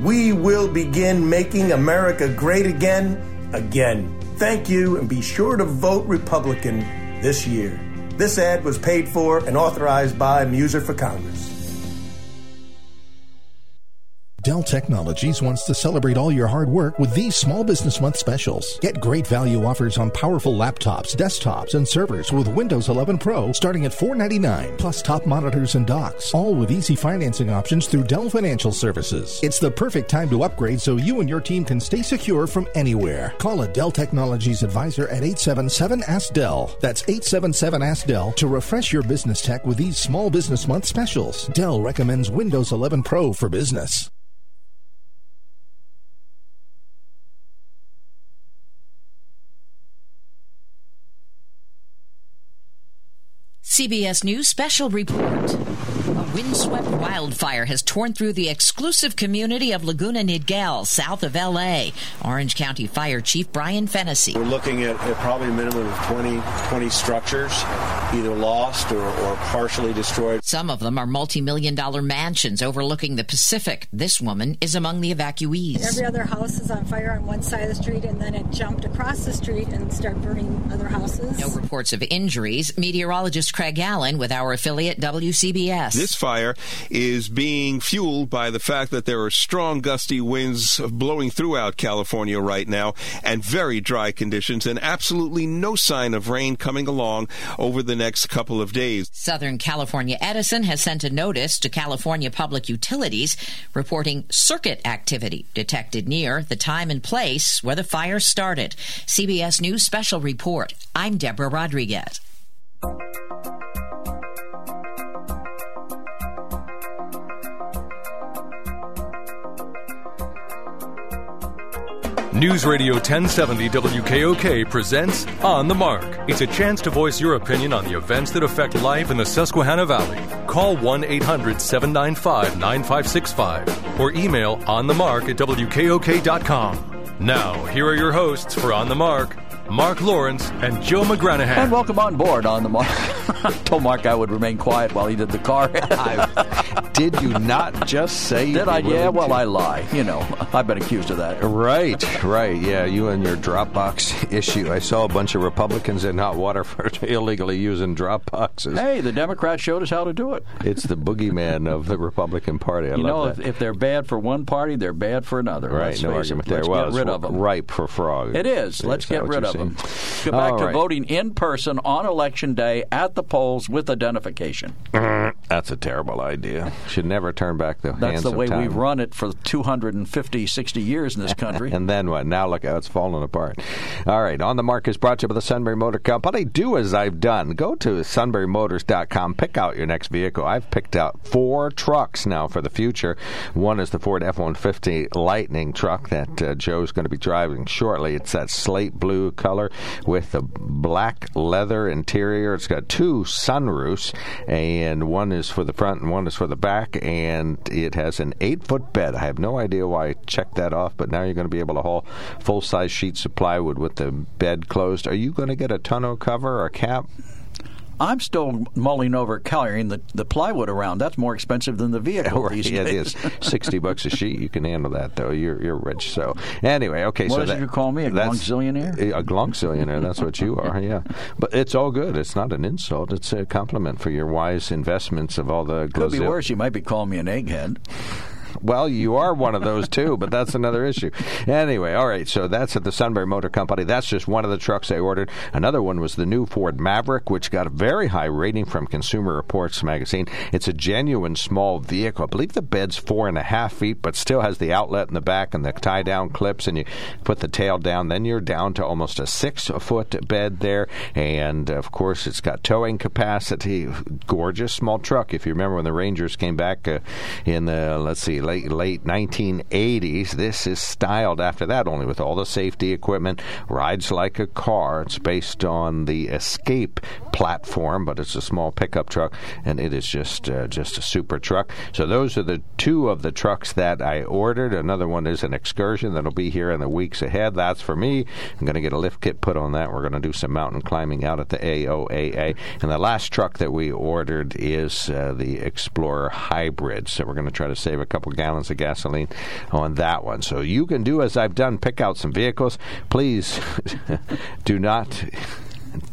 we will begin making America great again, again. Thank you, and be sure to vote Republican this year. This ad was paid for and authorized by Meuser for Congress. Dell Technologies wants to celebrate all your hard work with these Small Business Month specials. Get great value offers on powerful laptops, desktops, and servers with Windows 11 Pro starting at 499, plus top monitors and docks, all with easy financing options through Dell Financial Services. It's the perfect time to upgrade so you and your team can stay secure from anywhere. Call a Dell Technologies advisor at 877 Ask Dell. That's 877 Ask Dell to refresh your business tech with these Small Business Month specials. Dell recommends Windows 11 Pro for business. CBS News special report. A windswept wildfire has torn through the exclusive community of Laguna Niguel, south of LA. Orange County Fire Chief Brian Fennessy. We're looking at, at probably a minimum of 20, 20 structures, either lost or, or partially destroyed. Some of them are multi million dollar mansions overlooking the Pacific. This woman is among the evacuees. Every other house is on fire on one side of the street, and then it jumped across the street and started burning other houses. No reports of injuries. Meteorologist Craig Allen with our affiliate WCBS. This fire is being fueled by the fact that there are strong gusty winds blowing throughout California right now and very dry conditions and absolutely no sign of rain coming along over the next couple of days. Southern California Edison has sent a notice to California Public Utilities reporting circuit activity detected near the time and place where the fire started. CBS News special report. I'm Deborah Rodriguez. News Radio 1070 WKOK presents On the Mark. It's a chance to voice your opinion on the events that affect life in the Susquehanna Valley. Call 1 800 795 9565 or email onthemark at WKOK.com. Now, here are your hosts for On the Mark, Mark Lawrence and Joe McGranahan. And welcome on board on the Mark. I told Mark I would remain quiet while he did the car. did you not just say? Did I? Yeah. Well, I lie. You know, I've been accused of that. Right. Right. Yeah. You and your Dropbox issue. I saw a bunch of Republicans in hot water for illegally using Dropboxes. Hey, the Democrats showed us how to do it. It's the boogeyman of the Republican Party. I you know, if, if, they're bad for one party, they're bad for another. Right. Let's no argument it. there. Let's well, get rid of them. Ripe for fraud. It is. Let's get rid of them. Go back All to right. voting in person on election day at the polls with identification. That's a terrible idea. Should never turn back the That's the way we've run it for 250, 60 years in this country. and then what? Now look how it's falling apart. All right. On the Mark is brought to you by the Sunbury Motor Company. Do as I've done. Go to sunburymotors.com. Pick out your next vehicle. I've picked out four trucks now for the future. One is the Ford F-150 Lightning truck that uh, Joe's going to be driving shortly. It's that slate blue color with the black leather interior. It's got two sunroofs, and one is for the front and one is for the back, and it has an eight-foot bed. I have no idea why I checked that off, but now you're going to be able to haul full-size sheets of plywood with the bed closed. Are you going to get a tonneau cover or cap? I'm still mulling over carrying the, the plywood around. That's more expensive than the vehicle Right, these yeah, days. is sixty bucks a sheet. You can handle that though. You're you're rich. So anyway, okay. What so that, you call me, a glonzillionaire? A glonzillionaire. That's what you are. Yeah, but it's all good. It's not an insult. It's a compliment for your wise investments of all the. Could be worse. You might be calling me an egghead. Well, you are one of those too, but that's another issue. Anyway, all right. So that's at the Sunbury Motor Company. That's just one of the trucks they ordered. Another one was the new Ford Maverick, which got a very high rating from Consumer Reports magazine. It's a genuine small vehicle. I believe the bed's four and a half feet, but still has the outlet in the back and the tie down clips, and you put the tail down. Then you're down to almost a six foot bed there, and of course it's got towing capacity. Gorgeous small truck. If you remember when the Rangers came back uh, in the let's see late late 1980s, this is styled after that, only with all the safety equipment. Rides like a car. It's based on the Escape platform, but it's a small pickup truck, and it is just uh, just a super truck. So those are the two of the trucks that I ordered. Another one is an Excursion that'll be here in the weeks ahead. That's for me. I'm going to get a lift kit put on that. We're going to do some mountain climbing out at the AOAA. And the last truck that we ordered is uh, the Explorer Hybrid. So we're going to try to save a couple gallons of gasoline on that one. So you can do as I've done, pick out some vehicles. Please do not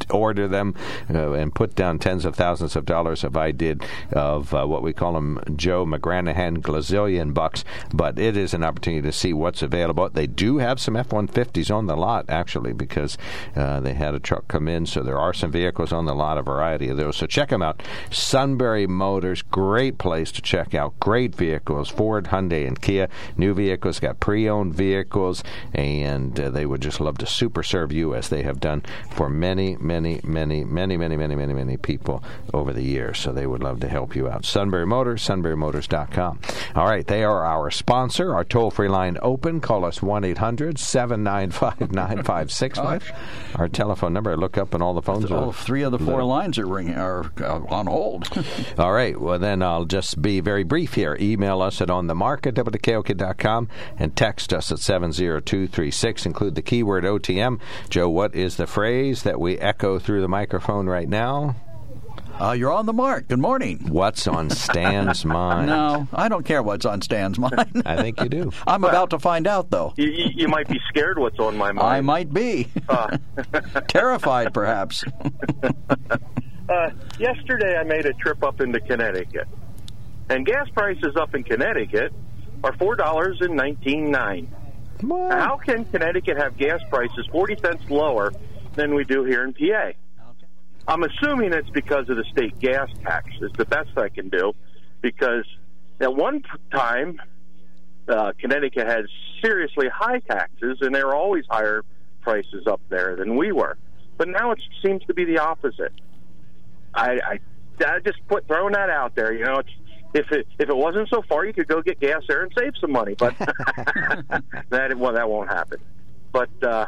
order them uh, and put down tens of thousands of dollars if I did of uh, what we call them Joe McGranahan glazillion bucks. But it is an opportunity to see what's available. They do have some F 150s on the lot, actually, because uh, they had a truck come in. So there are some vehicles on the lot, a variety of those. So check them out. Sunbury Motors, great place to check out. Great vehicles, Ford, Hyundai, and Kia. New vehicles, got pre owned vehicles, and uh, they would just love to super serve you as they have done for many, many, many, many, many, many, many, many people over the years. So they would love to help you out. Sunbury Motors, sunburymotors.com. All right, they are our sponsor. Our toll free line open. Call us 1 800 795 9565. Our telephone number, I look up and all the phones All are. three of the four lines are ringing are uh, on hold. All right. Well, then I'll just be very brief here. Email us at onthemark at WKOK.com and text us at 70236. Include the keyword OTM. Joe, what is the phrase that we echo through the microphone right now? Uh, you're on the mark. Good morning. What's on Stan's mind? No, I don't care what's on Stan's mind. I think you do. I'm about to find out, though. You, you, you might be scared what's on my mind. I might be. Uh, Terrified, perhaps. uh, yesterday, I made a trip up into Connecticut, and gas prices up in Connecticut are four dollars and nineteen nine. How can Connecticut have gas prices forty cents lower than we do here in PA? I'm assuming it's because of the state gas tax. Is the best I can do, because at one time uh, Connecticut had seriously high taxes, and they were always higher prices up there than we were. But now it seems to be the opposite. I, I, I just put throwing that out there. You know, it's, if it if it wasn't so far, you could go get gas there and save some money. But that well, that won't happen. But uh,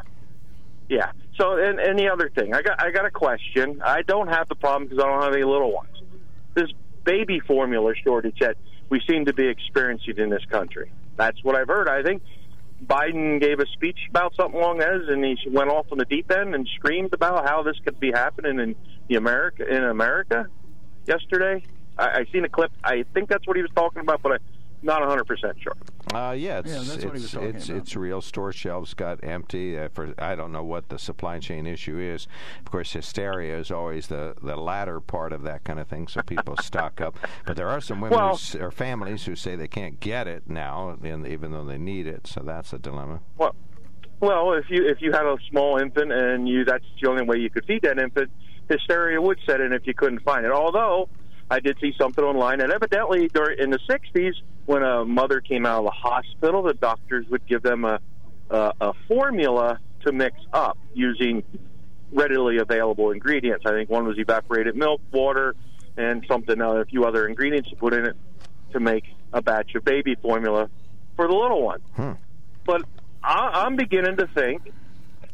yeah. So and, and the other thing, I got I got a question. I don't have the problem because I don't have any little ones. This baby formula shortage that we seem to be experiencing in this country. That's what I've heard. I think Biden gave a speech about something along those, and he went off on the deep end and screamed about how this could be happening in the America in America yesterday. I, I seen a clip. I think that's what he was talking about, but I'm not 100 percent sure. Uh, yeah, it's, Yeah, that's it's, what he was talking it's, about. it's real. Store shelves got empty. Uh, for I don't know what the supply chain issue is. Of course, hysteria is always the, the latter part of that kind of thing. So people stock up. But there are some women Well- who or families who say they can't get it now, and even though they need it. So that's a dilemma. Well, well, if you if you had a small infant and you that's the only way you could feed that infant, hysteria would set in if you couldn't find it. Although I did see something online that evidently during in the '60s, when a mother came out of the hospital, the doctors would give them a a, a formula to mix up using readily available ingredients. I think one was evaporated milk, water, and something uh, a few other ingredients to put in it to make a batch of baby formula for the little one. But I, I'm beginning to think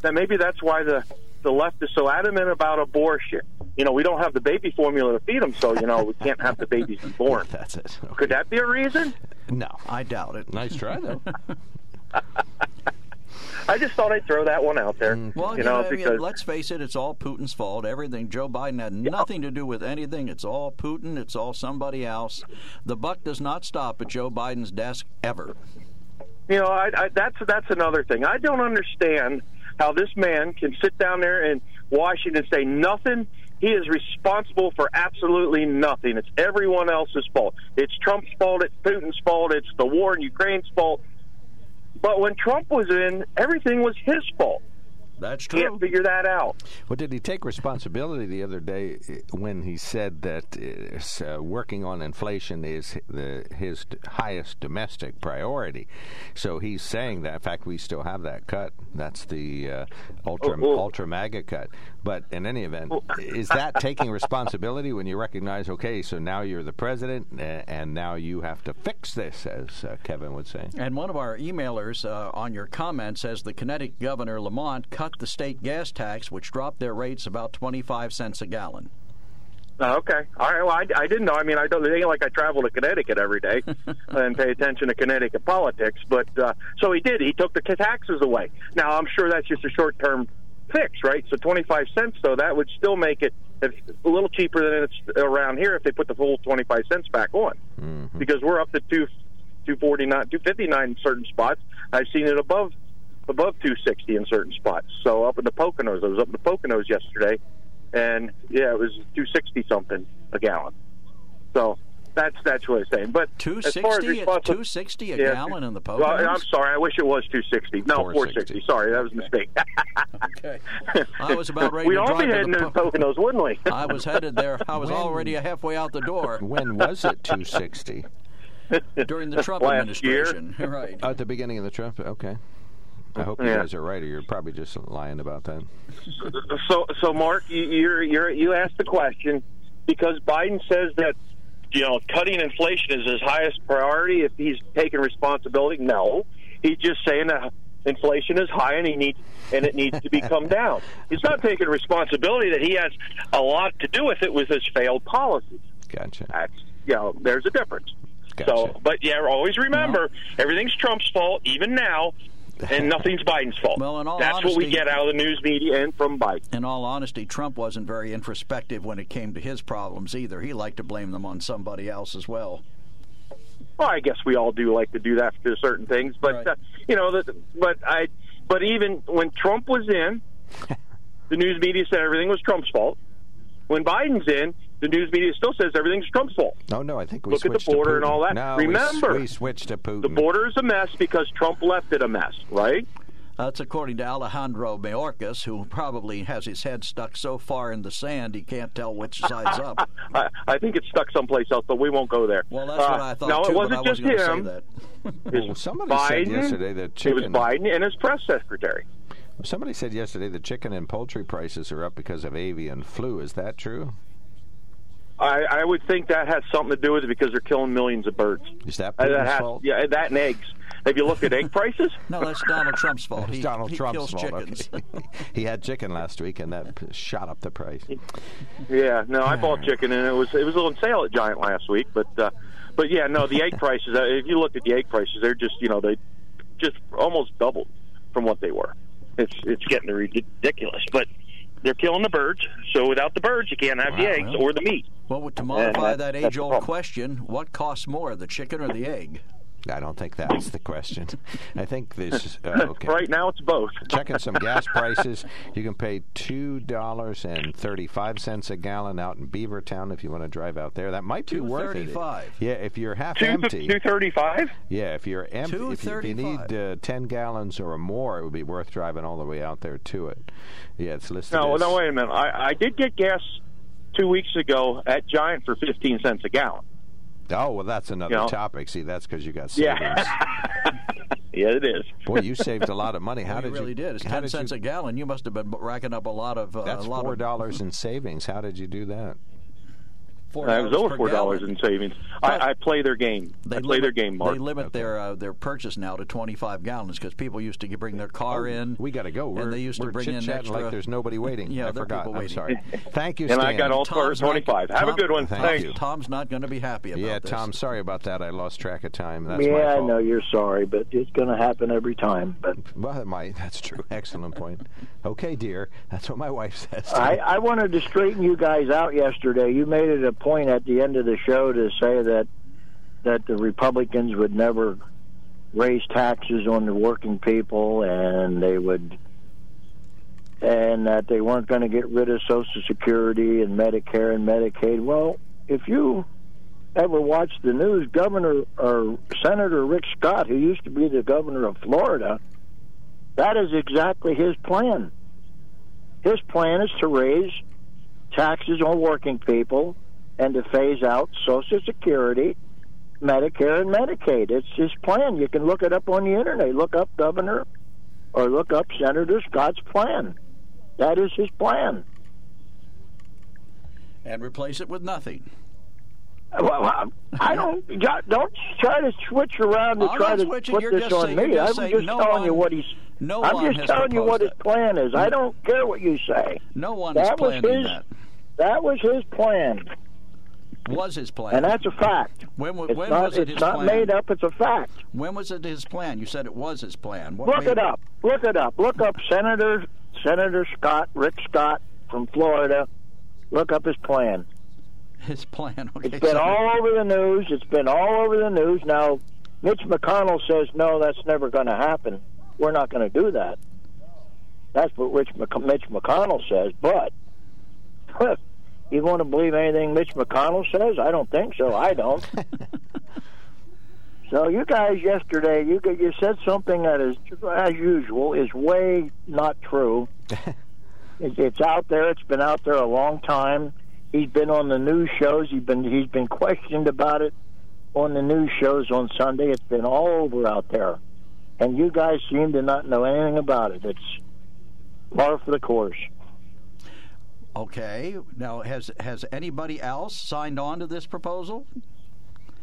that maybe that's why the the left is so adamant about abortion. You know, we don't have the baby formula to feed them, so you know we can't have the babies be born. That's it. Could that be a reason? No. I doubt it. Nice try, though. I just thought I'd throw that one out there. Mm. Well, you know, I mean, because let's face it, it's all Putin's fault. Everything. Joe Biden had nothing to do with anything. It's all Putin. It's all somebody else. The buck does not stop at Joe Biden's desk ever. you know, I, I, that's that's another thing. I don't understand how this man can sit down there in Washington and say nothing. He is responsible for absolutely nothing. It's everyone else's fault. It's Trump's fault. It's Putin's fault. It's the war in Ukraine's fault. But when Trump was in, everything was his fault. That's true. Can't figure that out. Well, did he take responsibility the other day uh, when he said that uh, working on inflation is the, his highest domestic priority? So he's saying that. In fact, we still have that cut. That's the uh, ultra Oh, oh. ultra MAGA cut. But in any event, is that taking responsibility when you recognize, okay, so now you're the president, uh, and now you have to fix this, as uh, Kevin would say? And one of our emailers uh, on your comment says the Connecticut Governor Lamont cut the state gas tax, which dropped their rates about 25 cents a gallon. Oh, okay. All right. Well, I, I didn't know. I mean, I don't. It ain't like I travel to Connecticut every day and pay attention to Connecticut politics. But uh, so he did. He took the taxes away. Now I'm sure that's just a short-term fix, right? So 25 cents, though, that would still make it a little cheaper than it's around here if they put the full 25 cents back on, because we're up to two 249, 259 in certain spots. I've seen it above above 260 in certain spots. So up in the Poconos, I was up in the Poconos yesterday, and yeah, it was 260 something a gallon. So that's that's what I'm saying. But as far as 260 responsi- 260 a Yeah. gallon in the Poconos. Well, I'm sorry. I wish it was 260. No, 460. Sorry, that was a mistake. okay. I was about ready We'd to all drive be heading the to the Po- Poconos, wouldn't we? I was headed there. I was When- already halfway out the door. When was it 260? During the Trump Last year. administration. right. At the beginning of the Trump. Okay. I hope you Yeah. guys are right, or you're probably just lying about that. so, so Mark, you, you're, you're, you asked the question because Biden says that you know cutting inflation is his highest priority. If he's taking responsibility, no, he's just saying that inflation is high and he needs and it needs to be come down. He's not taking responsibility that he has a lot to do with it with his failed policies. Gotcha. That's you know, there's a difference. Gotcha. So, but yeah, always remember everything's Trump's fault, even now, and nothing's Biden's fault. Well, in all That's what we get out of the news media and from Biden. In all honesty, Trump wasn't very introspective when it came to his problems either. He liked to blame them on somebody else as well. Well, I guess we all do like to do that for certain things, but Right. uh, you know, the, but I, but even when Trump was in, the news media said everything was Trump's fault. When Biden's in, the news media still says everything's Trump's fault. No, no, I think we Look at the border and all that. No, Remember, we, switched to Putin. The border is a mess because Trump left it a mess, right? That's according to Alejandro Mayorkas, who probably has his head stuck so far in the sand he can't tell which side's up. I, I think it's stuck someplace else, but we won't go there. Well, that's what Uh, I thought No, too, it wasn't but I just wasn't him. say that. Well, somebody Biden, said yesterday that It was. Biden and his press secretary. Somebody said yesterday the chicken and poultry prices are up because of avian flu. Is that true? I, I would think that has something to do with it because they're killing millions of birds. Is that Uh, Putin's that has, fault? Yeah, that and eggs. Have you looked at egg prices? No, that's Donald Trump's fault. It's He, Donald he Trump's kills fault. chickens. okay. he had chicken last week, and that shot up the price. Yeah, no, I bought chicken and it was it was on sale at Giant last week, but uh, but yeah, no, the egg prices. Uh, if you look at the egg prices, they're just you know they just almost doubled from what they were. It's it's getting ridiculous, but they're killing the birds. So without the birds, you can't have the eggs well. or the meat. Well, to modify that- that age-old question, what costs more, the chicken or the egg? I don't think that's the question. I think this. Uh, okay. Right now, it's both. Checking some gas prices. You can pay two dollars and thirty-five cents a gallon out in Beavertown if you want to drive out there. That might be worth it. $2.35. Yeah, if you're half Two empty. two thirty five. Yeah, if you're empty, if you, if you need uh, ten gallons or more, it would be worth driving all the way out there to it. Yeah, it's listed. No, as, no, wait a minute. I, I did get gas two weeks ago at Giant for fifteen cents a gallon. Oh well, that's another You know? topic. See, that's because you got savings. Yeah, yeah, it is. Boy, you saved a lot of money. How Well, did you really you? did. It's how ten cents you, a gallon. You must have been racking up a lot of. Uh, That's a lot four dollars in savings. How did you do that? $4 I was over four dollars in savings. I, I play their game. They I play limit, their game, Mark. They limit their uh, their purchase now to 25 gallons because people used to bring their car in. Oh, We got to go. We're, and they used to bring in chit-chatting extra. like there's nobody waiting. Yeah, I there forgot. people I'm waiting. sorry. Thank you, and I got all Tom's not- twenty five. Have a good one. Thank Thanks. you. Tom's not going to be happy about Yeah, this. Tom. Sorry about that. I lost track of time. That's my yeah, I know you're sorry, but it's going to happen every time. But Well, that might. That's true. Excellent point. Okay, dear. That's what my wife says. I, I wanted to straighten you guys out yesterday. You made it a point at the end of the show to say that that the Republicans would never raise taxes on the working people, and they would, and that they weren't going to get rid of Social Security and Medicare and Medicaid. Well, if you ever watched the news, Governor or Senator Rick Scott, who used to be the governor of Florida, that is exactly his plan. His plan is to raise taxes on working people and to phase out Social Security, Medicare, and Medicaid. It's his plan. You can look it up on the internet. Look up Governor or look up Senator Scott's plan. That is his plan. and replace it with nothing. Well, I- don't don't try to switch around to I'm try to put this just on saying- me. you're I'm just just no telling you what he's. no I'm one just telling you what his plan is. I don't care what you say. No one is That was planning his. that. That was his plan, Was his plan? and that's a fact. when, wa- It's when not. was it it's not plan? made up. It's a fact. When was it his plan? You said it was his plan. What Look it up. Look it up. Look up Senator Senator Scott, Rick Scott from Florida. Look up his plan. His plan. Okay, It's been so- all over the news. It's been all over the news. Now, Mitch McConnell says no, that's never going to happen. We're not going to do that. That's what Rich Mitch McConnell says. But you want to believe anything Mitch McConnell says? I don't think so. I don't. so you guys yesterday, you you said something that is, as usual, is way not true. It's, it's out there. It's been out there a long time. He's been on the news shows. He's been he's been questioned about it on the news shows on Sunday. It's been all over out there, and you guys seem to not know anything about it. It's par for the course. Okay. Now, has has anybody else signed on to this proposal?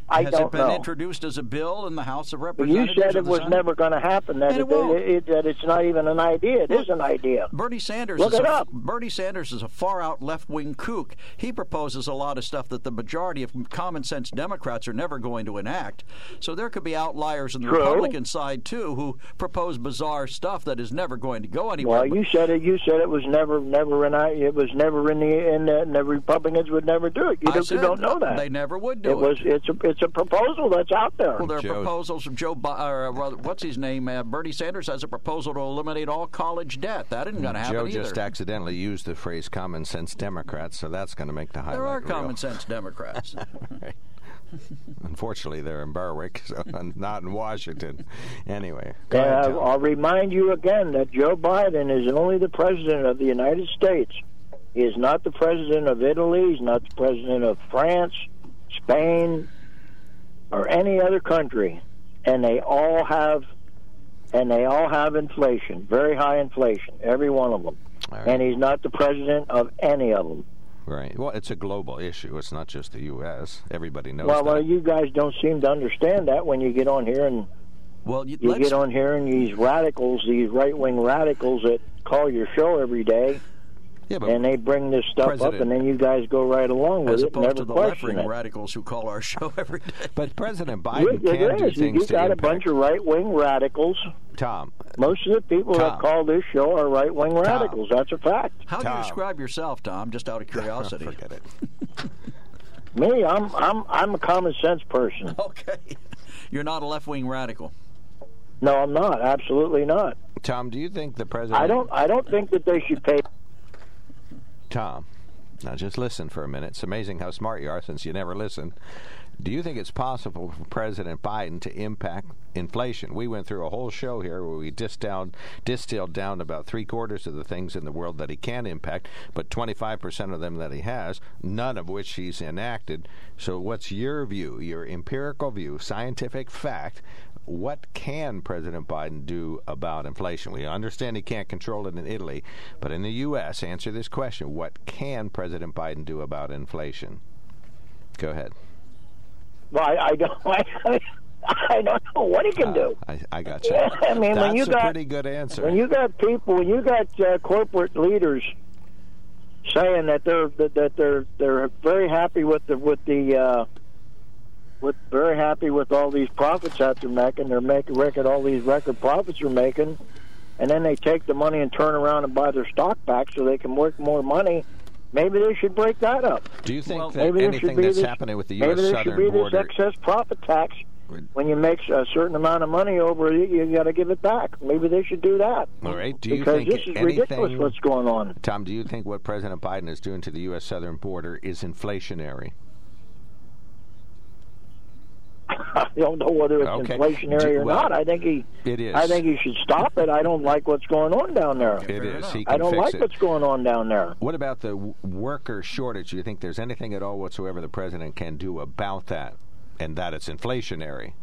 I has don't it been know. introduced as a bill in the House of Representatives? you said it was Senate? never going to happen. That it it, it- that it's not even an idea. It is an idea. Bernie Sanders Look is it a, up. Bernie Sanders is a far out left wing kook. He proposes a lot of stuff that the majority of common sense Democrats are never going to enact. So there could be outliers on the True. Republican side too who propose bizarre stuff that is never going to go anywhere. Well, you said it. You said it was never, never in. It was never in the. In the, and the Republicans would never do it. You, I don't, said you don't know that. They never would do it it. was. It's a. It's a proposal that's out there. Well, there are Joe- proposals from Joe. Bi- Or, uh, what's his name? Uh, Bernie Sanders has a proposal to eliminate all college debt. That isn't going to happen Joe either. just accidentally used the phrase "common sense Democrats," so that's going to make the highlight. there are reel. common sense Democrats. Unfortunately, they're in Berwick, so not in Washington. Anyway, go Uh, Tom. I'll remind you again that Joe Biden is only the president of the United States. He is not the president of Italy. He's not the president of France, Spain, or any other country. And they all have, and they all have inflation, very high inflation, every one of them. Right. And he's not the president of any of them. Right. Well, it's a global issue. It's not just the U.S. Everybody knows Well, that. well, you guys don't seem to understand that when you get on here and well, you, you get on here and these radicals, these right wing radicals that call your show every day, yeah, but and they bring this stuff President- up, and then you guys go right along with as it and opposed never to the left-wing it. radicals who call our show every day. but President Biden it can do is. You- things you to got a bunch of right wing radicals. Tom, Most of the people Tom. that call this show are right wing radicals. That's a fact. How do you describe yourself, Tom? Just out of curiosity. forget it. Me, I'm I'm I'm a common sense person. Okay. You're not a left-wing radical. No, I'm not. Absolutely not. Tom, do you think the president? I don't. I don't think that they should pay. Tom, now just listen for a minute. It's amazing how smart you are since you never listen. Do you think it's possible for President Biden to impact inflation? We went through a whole show here where we distilled, distilled down about three quarters of the things in the world that he can impact, but 25% of them that he has, none of which he's enacted. So, what's your view, your empirical view, scientific fact? What can President Biden do about inflation? We understand he can't control it in Italy, but in the U.S., answer this question What can President Biden do about inflation? Go ahead. Well, I, I don't. I, I don't know what he can do. I, I got you. Yeah, I mean, That's when you a got pretty good answer. when you got people, when you got uh, corporate leaders saying that they're that, that they're they're very happy with the with the uh, with very happy with all these profits that they're making. They're making record all these record profits they're making, and then they take the money and turn around and buy their stock back so they can work more money. Maybe they should break that up. do you think Well, that maybe anything that's this- happening with the U.S. Maybe U.S. there southern should be border? this excess profit tax. When you make a certain amount of money over it, you got to give it back. Maybe they should do that. All right. Do you because think this is ridiculous what's going on. Tom, do you think what President Biden is doing to the U.S. southern border is inflationary? I don't know whether it's Okay. inflationary or well, not. I think he. It is. I think he should stop it. I don't like what's going on down there. It is. He I don't like it. what's going on down there. What about the worker shortage? Do you think there's anything at all whatsoever the president can do about that, and that it's inflationary?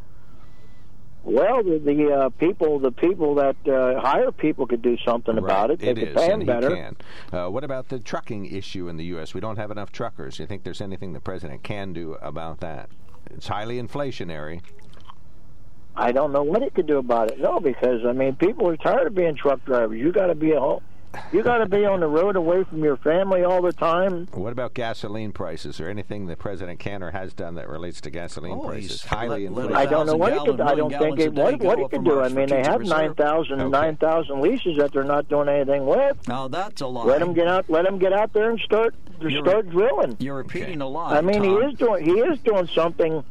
Well, the, the uh, people, the people that uh, hire people could do something about it. They It could is, pay and them better. Uh, what about the trucking issue in the U.S.? We don't have enough truckers. Do you think there's anything the president can do about that? It's highly inflationary. I don't know what it could do about it. No, because I mean, people are tired of being truck drivers. You got to be a home. You got to be on the road away from your family all the time. What about gasoline prices or anything the president can or has done that relates to gasoline Oh, prices? Highly let- let. I don't know what he could. I don't think it, what, what he could do. I mean, they have strategic 9,000 Okay. 9,000 leases that they're not doing anything with. Now that's a lot. Let them get out. Let them get out there and start You're- start drilling. You're repeating a lot. I mean, he is doing he is doing something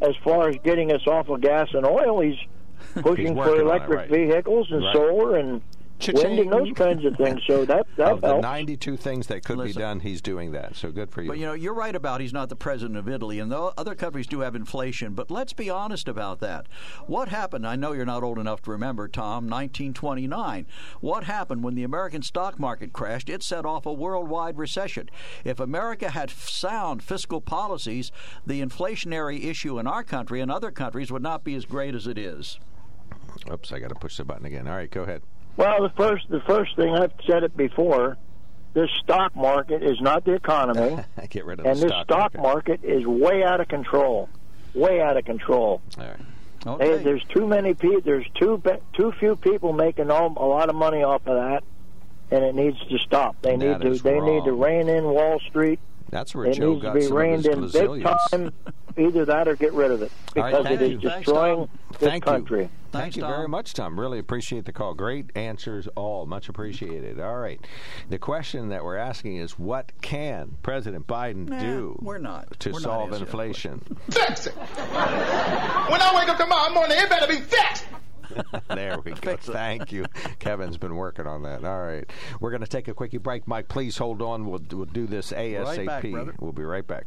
as far as getting us off of gas and oil, he's pushing working for on it, electric right. vehicles and Right. solar and wind and those kinds of things. So that that of the helps. 92 things that could Listen. be done, he's doing that. So good for you. But you know, you're right about he's not the president of Italy, and though other countries do have inflation. But let's be honest about that. What happened? I know you're not old enough to remember, Tom. 1929. What happened when the American stock market crashed? It set off a worldwide recession. If America had sound fiscal policies, the inflationary issue in our country and other countries would not be as great as it is. Oops, I got to push the button again. All right, go ahead. Well, the first the first thing I've said it before. This stock market is not the economy, Get rid of and the this stock, stock market. market is way out of control. Way out of control. All right. Hey, there's too many people. There's too too few people making all, a lot of money off of that, and it needs to stop. They That need to they need to wrong. rein in Wall Street. That's where it Joe needs got to be reined in big time. Either that or get rid of it because thank it is you. destroying this Thank country. you. Thank you very much, Tom. Really appreciate the call. Great answers, all much appreciated. All right, the question that we're asking is, what can President Biden Nah, do we're not. to We're solve answering that inflation? Fix it. when I wake up tomorrow morning, it better be fixed. there we go. Thank you. Kevin's been working on that. All right, we're going to take a quickie break. Mike, please hold on. We'll we'll do this ASAP. back, we'll be right back.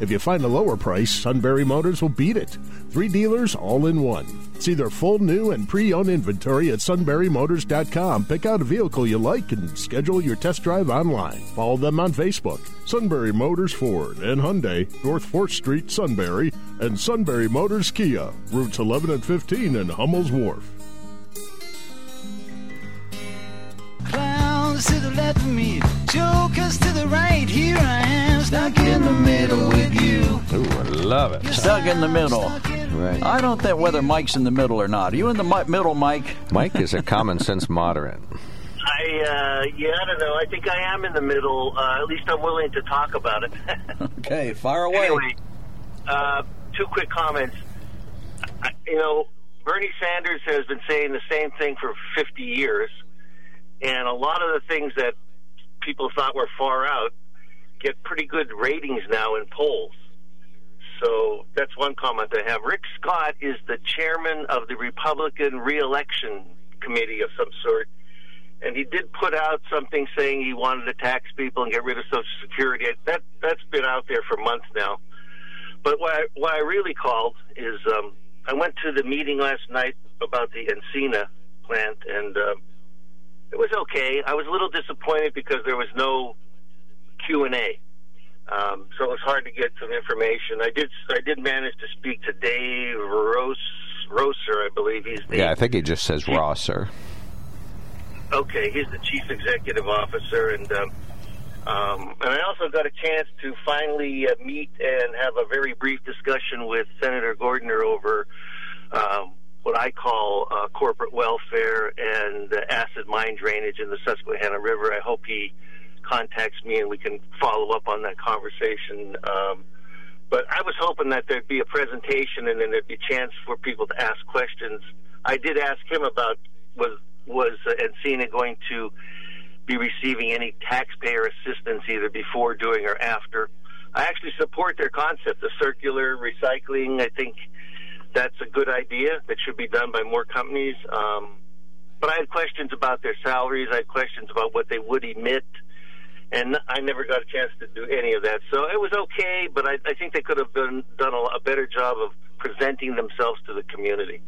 If you find a lower price, Sunbury Motors will beat it. Three dealers all in one. See their full new and pre owned inventory at sunburymotors.com. Pick out a vehicle you like and schedule your test drive online. Follow them on Facebook. Sunbury Motors Ford and Hyundai, North 4th Street, Sunbury, and Sunbury Motors Kia, routes 11 and 15 in Hummel's Wharf. Clowns to the left of me, jokers to the right. Here I am, stuck in the middle with you. Ooh, I love it. Stuck in the middle. Right. I don't think whether Mike's in the middle or not. Are you in the mi- middle, Mike? Mike is a common sense moderate. I uh, yeah, I don't know. I think I am in the middle. Uh, at least I'm willing to talk about it. Okay, fire away. Anyway, uh, two quick comments. I, you know, Bernie Sanders has been saying the same thing for 50 years, and a lot of the things that people thought were far out get pretty good ratings now in polls. So that's one comment I have. Rick Scott is the chairman of the Republican reelection committee of some sort. And he did put out something saying he wanted to tax people and get rid of Social Security. That that's been out there for months now. But what I, I really called is um, I went to the meeting last night about the Encina plant, and uh, it was okay. I was a little disappointed because there was no Q and A, um, so it was hard to get some information. I did I did manage to speak to Dave Rose, Roser, I believe he's the Yeah, I think he just says Rosser. Okay, he's the chief executive officer, and um, um, and I also got a chance to finally uh, meet and have a very brief discussion with Senator Gordner over um, what I call uh, corporate welfare and uh, acid mine drainage in the Susquehanna River. I hope he contacts me and we can follow up on that conversation. Um, but I was hoping that there'd be a presentation and then there'd be a chance for people to ask questions. I did ask him about was was uh, Encina going to be receiving any taxpayer assistance either before, during, or after. I actually support their concept of circular recycling. I think that's a good idea that should be done by more companies. Um, but I had questions about their salaries. I had questions about what they would emit. And I never got a chance to do any of that. So it was okay, but I, I think they could have done, done a, a better job of presenting themselves to the community.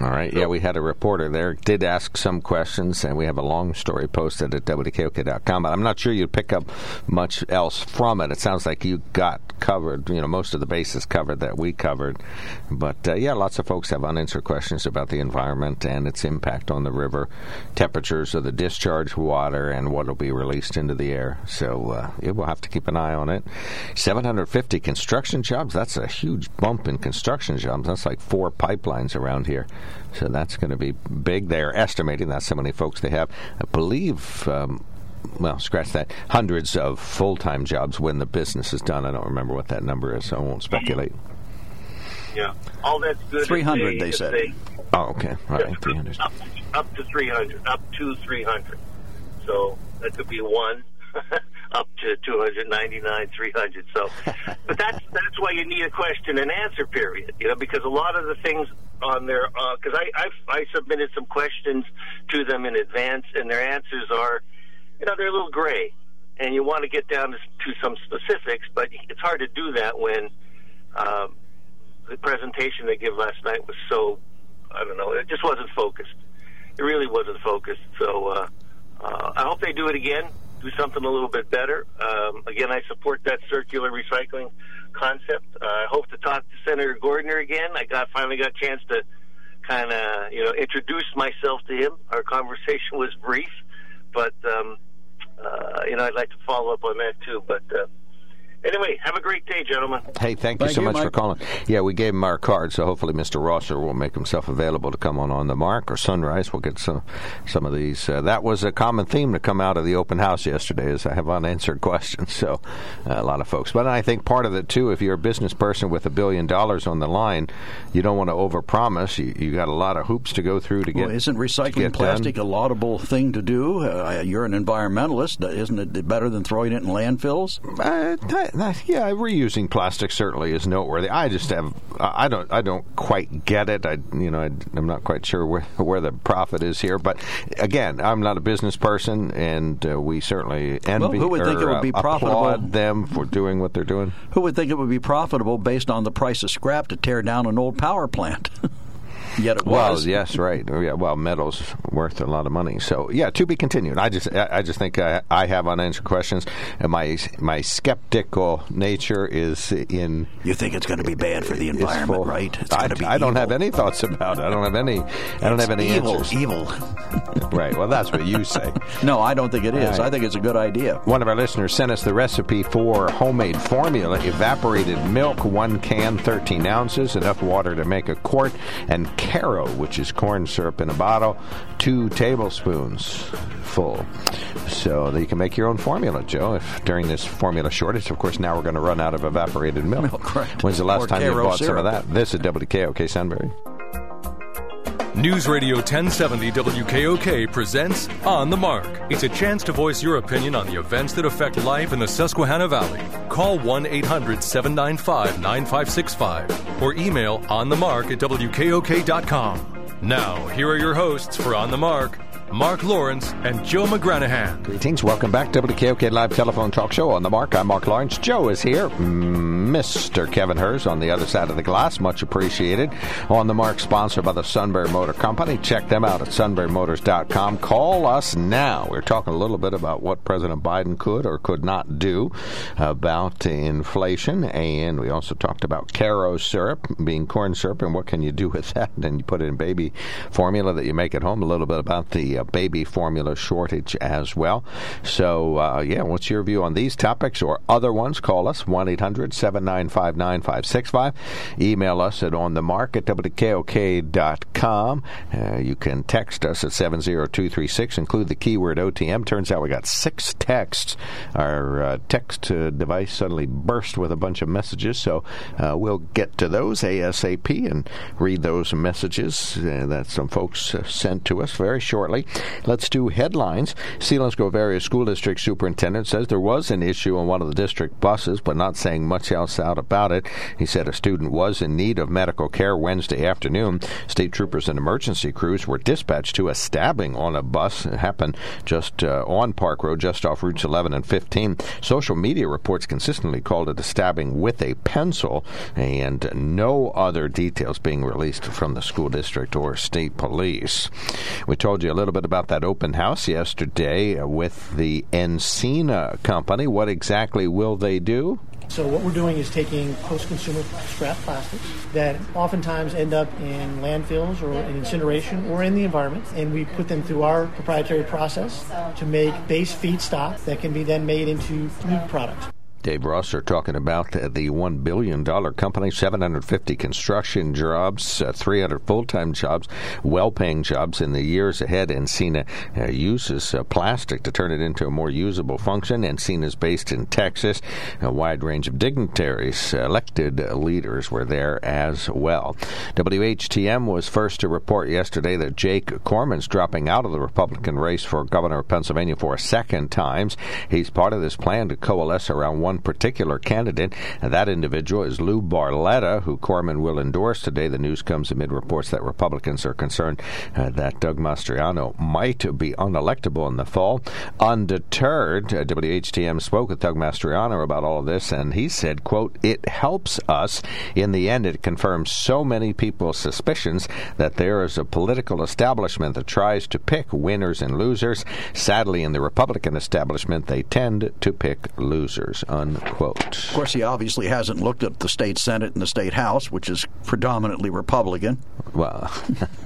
All right. Yeah, we had a reporter there. Did ask some questions, and we have a long story posted at WKOK.com. But I'm not sure you'd pick up much else from it. It sounds like you got covered, you know, most of the bases covered that we covered. But uh, yeah, lots of folks have unanswered questions about the environment and its impact on the river, temperatures of the discharge water, and what will be released into the air. So uh, yeah, we'll have to keep an eye on it. 750 construction jobs. That's a huge bump in construction jobs. That's like four pipelines around here. So that's going to be big. They're estimating that's how many folks they have. I believe. Um, well, scratch that. Hundreds of full time jobs when the business is done. I don't remember what that number is, so I won't speculate. Yeah, all that's good. 300, they if said. Oh, okay. All right, 300. Up, up to 300, up to 300. So that could be one, up to 299, 300. So, but that's that's why you need a question and answer period, you know, because a lot of the things on there, because I, I I submitted some questions to them in advance, and their answers are, you know, they're a little gray, and you want to get down to, to some specifics, but it's hard to do that when. Um, the presentation they give last night was so I don't know, it just wasn't focused. It really wasn't focused. So uh, uh, I hope they do it again, do something a little bit better. Um, again, I support that circular recycling concept. Uh, I hope to talk to Senator Gordner again. I got finally got a chance to kind of you know introduce myself to him. Our conversation was brief, but um, uh, you know I'd like to follow up on that too. But uh, anyway, have a great day, gentlemen. Hey, thank you Thank so you, much for calling. Yeah, we gave him our card, so hopefully Mr. Rosser will make himself available to come on on the mark or sunrise. We'll get some some of these. Uh, that was a common theme to come out of the open house yesterday. Is I have unanswered questions, so uh, a lot of folks. But I think part of it too, if you're a business person with a billion dollars on the line, you don't want to overpromise. You you got a lot of hoops to go through to get. Well, isn't to recycling get plastic done. a laudable thing to do? Uh, you're an environmentalist. Isn't it better than throwing it in landfills? Uh, that- that- yeah, reusing plastic certainly is noteworthy. I just have, I don't, I don't quite get it. I, you know, I, I'm not quite sure where where the profit is here. But again, I'm not a business person, and uh, we certainly envy who would think it or, would be uh, profitable? applaud them for doing what they're doing. Who would think it would be profitable based on the price of scrap to tear down an old power plant? Yet it Well, was. yes, right. Oh, Yeah, well, metal's worth a lot of money. So, yeah, to be continued. I just, I I just think I, I have unanswered questions, and my my skeptical nature is in. You think it's going to be bad for the environment, full- right? It's I, going to be I don't have any thoughts about it. I don't have any. I don't It's have any evil, answers. Evil. Right. Well, that's what you say. No, I don't think it is. Right. I think it's a good idea. One of our listeners sent us the recipe for homemade formula: evaporated milk, one can, 13 ounces, enough water to make a quart, and Karo, which is corn syrup in a bottle, two tablespoons full. So you can make your own formula, Joe. If during this formula shortage, of course, now we're going to run out of evaporated milk. Milk, right. When's the last Or time you bought some of that? This is WKOK Sunbury. News Radio 1070 WKOK presents On the Mark. It's a chance to voice your opinion on the events that affect life in the Susquehanna Valley. Call 1 800 795 9565 or email onthemark at WKOK.com. Now, here are your hosts for On the Mark Mark Lawrence and Joe McGranahan. Greetings. Welcome back to WKOK Live Telephone Talk Show on the Mark. I'm Mark Lawrence. Joe is here. Mm, Mr. Kevin Hers on the other side of the glass. Much appreciated. On the Mark, sponsored by the Sunbury Motor Company. Check them out at sunburymotors.com. Call us now. We're talking a little bit about what President Biden could or could not do about inflation. And we also talked about Karo syrup being corn syrup and what can you do with that. And you put it in baby formula that you make at home. A little bit about the uh, uh, baby formula shortage as well. So, uh, yeah, what's your view on these topics or other ones? Call us 1 800 795 9565. Email us at onthemark at wkok.com. Uh, you can text us at 70236. Include the keyword OTM. Turns out we got six texts. Our uh, text uh, device suddenly burst with a bunch of messages, so uh, we'll get to those ASAP and read those messages uh, that some folks uh, sent to us very shortly. Let's do headlines. Selinsgrove Area School District Superintendent says there was an issue on one of the district buses, but not saying much else out about it. He said a student was in need of medical care Wednesday afternoon. State troopers and emergency crews were dispatched to a stabbing on a bus. It happened just uh, on Park Road, just off routes 11 and 15. Social media reports consistently called it a stabbing with a pencil, and no other details being released from the school district or state police. We told you a little bit about that open house yesterday with the Encina Company. What exactly will they do? So what we're doing is taking post-consumer scrap plastics that oftentimes end up in landfills or in incineration or in the environment, and we put them through our proprietary process to make base feedstock that can be then made into food products. Dave Ross are talking about the, the $1 billion company, 750 construction jobs, uh, 300 full time jobs, well paying jobs in the years ahead. Encina uh, uses uh, plastic to turn it into a more usable function. And Encina is based in Texas. A wide range of dignitaries, elected leaders were there as well. WHTM was first to report yesterday that Jake Corman's dropping out of the Republican race for governor of Pennsylvania for a second time. He's part of this plan to coalesce around one particular candidate, and that individual is Lou Barletta, who Corman will endorse today. The news comes amid reports that Republicans are concerned uh, that Doug Mastriano might be unelectable in the fall. Undeterred, uh, WHTM spoke with Doug Mastriano about all of this, and he said, quote, it helps us. In the end, it confirms so many people's suspicions that there is a political establishment that tries to pick winners and losers. Sadly, in the Republican establishment, they tend to pick losers unquote. Of course, he obviously hasn't looked at the state Senate and the state House, which is predominantly Republican. Well,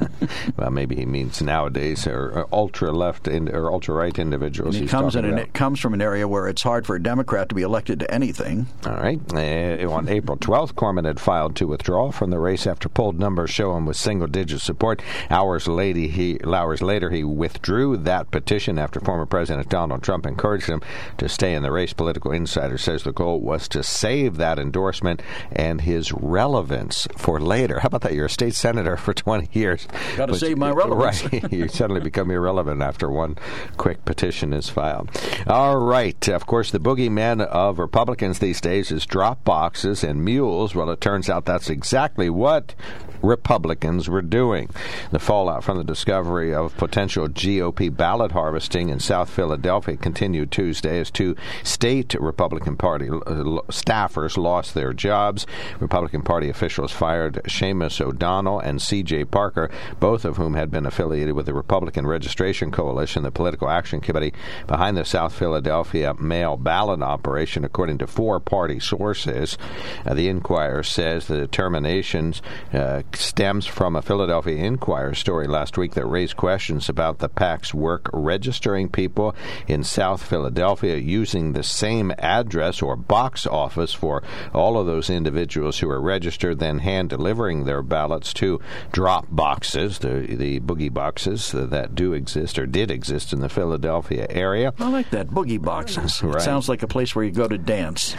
well, maybe he means nowadays or, ultra left or ultra right individuals. And he comes in, and it comes from an area where it's hard for a Democrat to be elected to anything. All right. Uh, on April 12th, Corman had filed to withdraw from the race after polled numbers show him with single-digit support. Hours later, he hours later he withdrew that petition after former President Donald Trump encouraged him to stay in the race. Political Insider says the goal was to save that endorsement and his relevance for later. How about that? You're a state senator for 20 years. Got to save my relevance. Right. you suddenly become irrelevant after one quick petition is filed. All right. Of course, the boogeyman of Republicans these days is drop boxes and mules. Well, it turns out that's exactly what Republicans were doing. The fallout from the discovery of potential GOP ballot harvesting in South Philadelphia continued Tuesday as two state Republican Party uh, staffers lost their jobs. Republican Party officials fired Seamus O'Donnell and C.J. Parker, both of whom had been affiliated with the Republican Registration Coalition, the political action committee behind the South Philadelphia mail ballot operation, according to four party sources. Uh, the Inquirer says the determinations uh, stems from a Philadelphia Inquirer story last week that raised questions about the PAC's work registering people in South Philadelphia using the same address or box office for all of those individuals who are registered, then hand delivering their ballots to drop boxes, the, the boogie boxes that do exist or did exist in the Philadelphia area. I like that, boogie boxes. Right. It sounds like a place where you go to dance.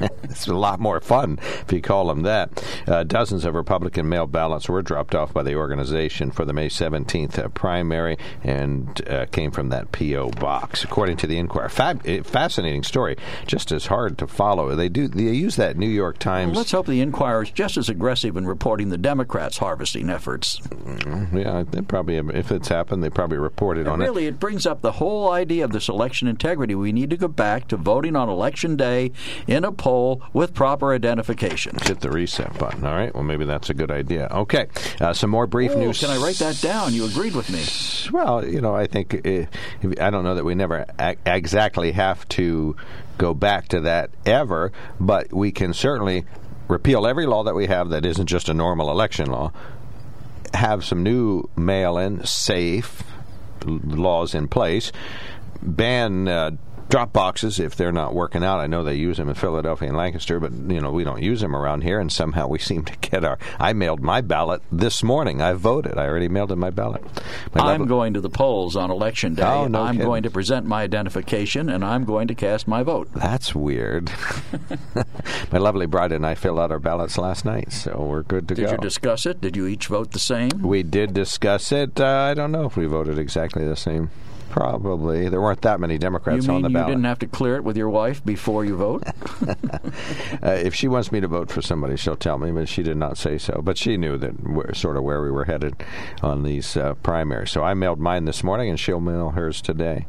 it's a lot more fun if you call them that. Uh, dozens of Republican mail ballots were dropped off by the organization for the May 17th uh, primary and uh, came from that P.O. box, according to the Inquirer. Fab- eh, fascinating story, just as hard to follow. They do they use that New York Times. Well, let's hope the Inquirer is just as aggressive in reporting the Democrats' harvesting efforts. Mm, yeah, they probably if it's happened, they probably reported and on really, it. Really, it brings up the whole idea of this election integrity. We need to go back to voting on election day in a poll with proper identification. Hit the reset button. All right. Well, maybe that's a good idea. Okay. Uh, some more brief Ooh, news. Can I write that down? You agreed with me. Well, you know, I think uh, I don't know that we never exactly have to go back to that ever, but we can certainly repeal every law that we have that isn't just a normal election law. Have some new mail-in safe laws in place. Ban uh, drop boxes if they're not working out. I know they use them in Philadelphia and Lancaster, but you know we don't use them around here. And somehow we seem to get our. I mailed my ballot this morning. I voted. I already mailed in my ballot. My I'm lovely- going to the polls on election day. Oh, no I'm kidding. going to present my identification, and I'm going to cast my vote. That's weird. my lovely bride and I filled out our ballots last night, so we're good to Did go. Did you discuss it? Did you each vote the same? we did discuss it. Uh, I don't know if we voted exactly the same. Probably there weren't that many You Democrats on the ballot. you ballot. didn't have to clear it with your wife before you vote? Uh, if she wants me to vote for somebody, she'll tell me, but she did not say so. But she knew that we're sort of where we were headed on these uh, primaries. So I mailed mine this morning, and she'll mail hers today.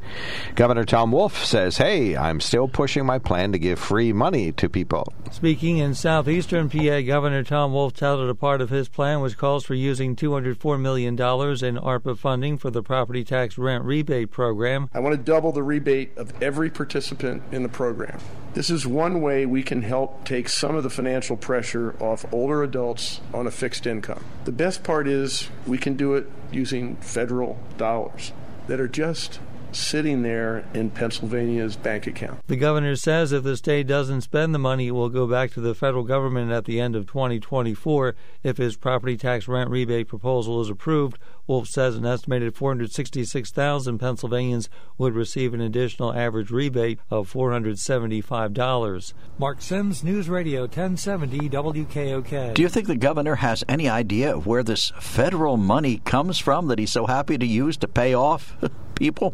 Governor Tom Wolf says, "Hey, I'm still pushing my plan to give free money to people." Speaking in southeastern PA, Governor Tom Wolf touted a part of his plan which calls for using $204 million in ARPA funding for the property tax rent rebate program. I want to double the rebate of every participant in the program. This is one way we can help take some of the financial pressure off older adults on a fixed income. The best part is we can do it using federal dollars that are just sitting there in Pennsylvania's bank account. The governor says if the state doesn't spend the money, it will go back to the federal government at the end of 2024 if his property tax rent rebate proposal is approved. Wolf says an estimated 466,000 Pennsylvanians would receive an additional average rebate of $475. Mark Sims, News Radio 1070 WKOK. Do you think the governor has any idea of where this federal money comes from that he's so happy to use to pay off people?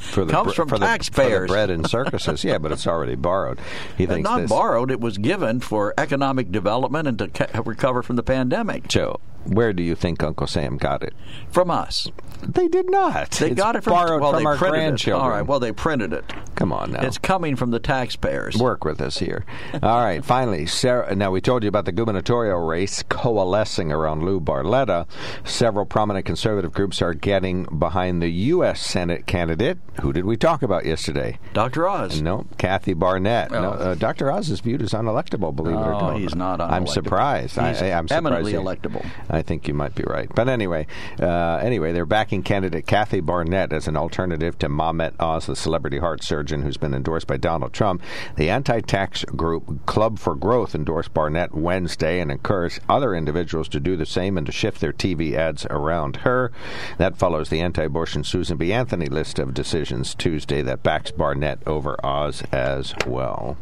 For the comes bre- from for the- taxpayers. for the bread and circuses. yeah, but it's already borrowed. He thinks not this. borrowed; it was given for economic development and to ca- recover from the pandemic. Joe, where do you think Uncle Sam got it? From us. They did not. They It's got it from borrowed well, from our grandchildren. It. All right. Well, they printed it. Come on now. It's coming from the taxpayers. Work with us here. All right, finally, Sarah. Now we told you about the gubernatorial race coalescing around Lou Barletta. Several prominent conservative groups are getting behind the U.S. Senate candidate. Who did we talk about yesterday? Dr. Oz. No, Kathy Barnett. No, Oh. uh, Dr. Oz is viewed as unelectable. Believe it or not, he's not I'm surprised. He's I, I'm surprised eminently electable. I think you might be right. But anyway, uh, anyway, they're backing candidate Kathy Barnett as an alternative to Mehmet Oz, the celebrity heart surgeon who's been endorsed by Donald Trump. The anti-tax group Club for Growth endorsed Barnett Wednesday and encouraged other individuals to do the same and to shift their TV ads around her. That follows the anti-abortion Susan B. Anthony list of decisions Tuesday that backs Barnett over Oz as well.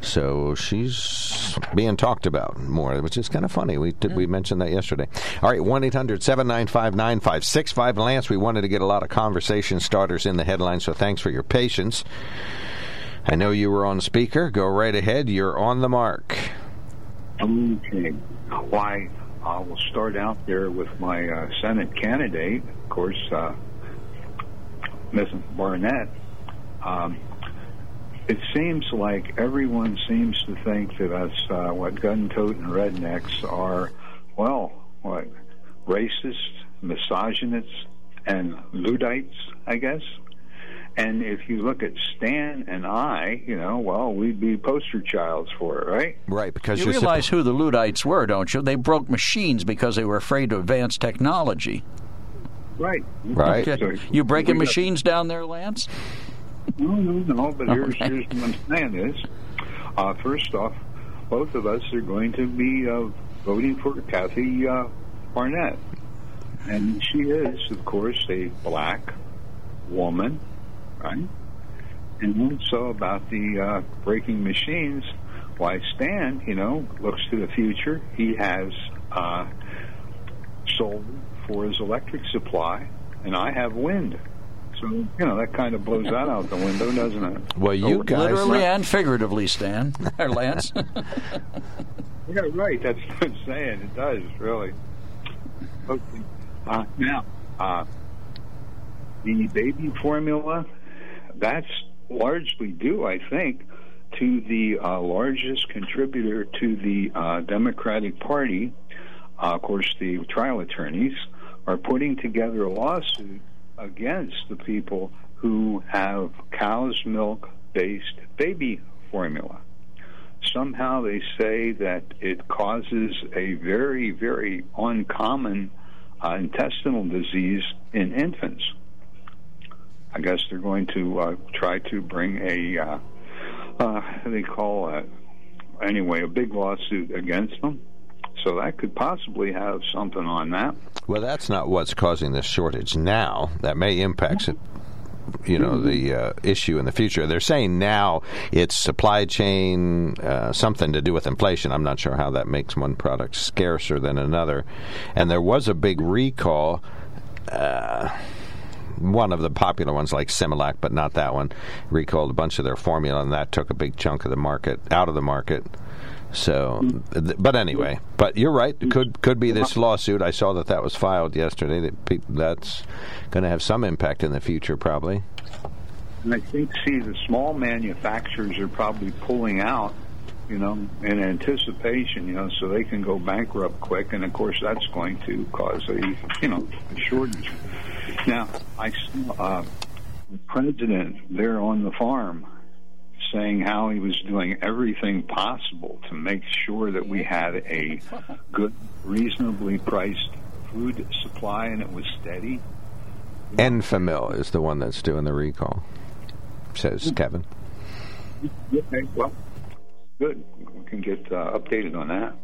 So she's being talked about more, which is kind of funny. We we mentioned that yesterday. All right, 1 800 795 9565. Lance, we wanted to get a lot of conversation starters in the headlines, so thanks for your patience. I know you were on speaker. Go right ahead. You're on the mark. Okay. Why, I will start out there with my uh, Senate candidate, of course, uh, Ms. Barnett. Um, it seems like everyone seems to think that us, uh, what gun-toting rednecks are, well, what, racist, misogynists, and Luddites, I guess. And if you look at Stan and I, you know, well, we'd be poster childs for it, right? Right, because You you're realize who the Luddites were, don't you? They broke machines because they were afraid to advance technology. Right. Right. Okay. So You breaking machines down there, Lance? No, no, no. But here's Okay. here's what I'm saying is, uh, first off, both of us are going to be uh, voting for Kathy uh, Barnett, and she is, of course, a black woman, right? And so about the uh, breaking machines, why Stan, you know, looks to the future. He has uh, solar for his electric supply, and I have wind. So you know that kind of blows that out the window, doesn't it? Well, you guys Literally and figuratively, Stan. or Lance. Yeah, right. That's what I'm saying. It does really. Okay. Uh, now, uh, the baby formula, that's largely due, I think, to the uh, largest contributor to the uh, Democratic Party. Uh, of course, the trial attorneys are putting together a lawsuit against the people who have cow's milk based baby formula somehow they say that it causes a very, very uncommon uh, intestinal disease in infants. I guess they're going to uh, try to bring a uh, uh, they call it anyway a big lawsuit against them. So that could possibly have something on that. Well, that's not what's causing this shortage now. That may impact it. You know the uh, issue in the future. They're saying now it's supply chain, uh, something to do with inflation. I'm not sure how that makes one product scarcer than another. And there was a big recall. Uh, one of the popular ones like Similac, but not that one, recalled a bunch of their formula, and that took a big chunk of the market out of the market. So, th- but anyway, but you're right. It could could be this lawsuit. I saw that that was filed yesterday. That pe- that's going to have some impact in the future, probably. And I think, see, the small manufacturers are probably pulling out, you know, in anticipation, you know, so they can go bankrupt quick. And of course, that's going to cause a, you know, a shortage. Now, I saw uh, the president there on the farm saying how he was doing everything possible to make sure that we had a good, reasonably priced food supply and it was steady. Enfamil is the one that's doing the recall, says Kevin. Okay, well, good. We can get uh, updated on that.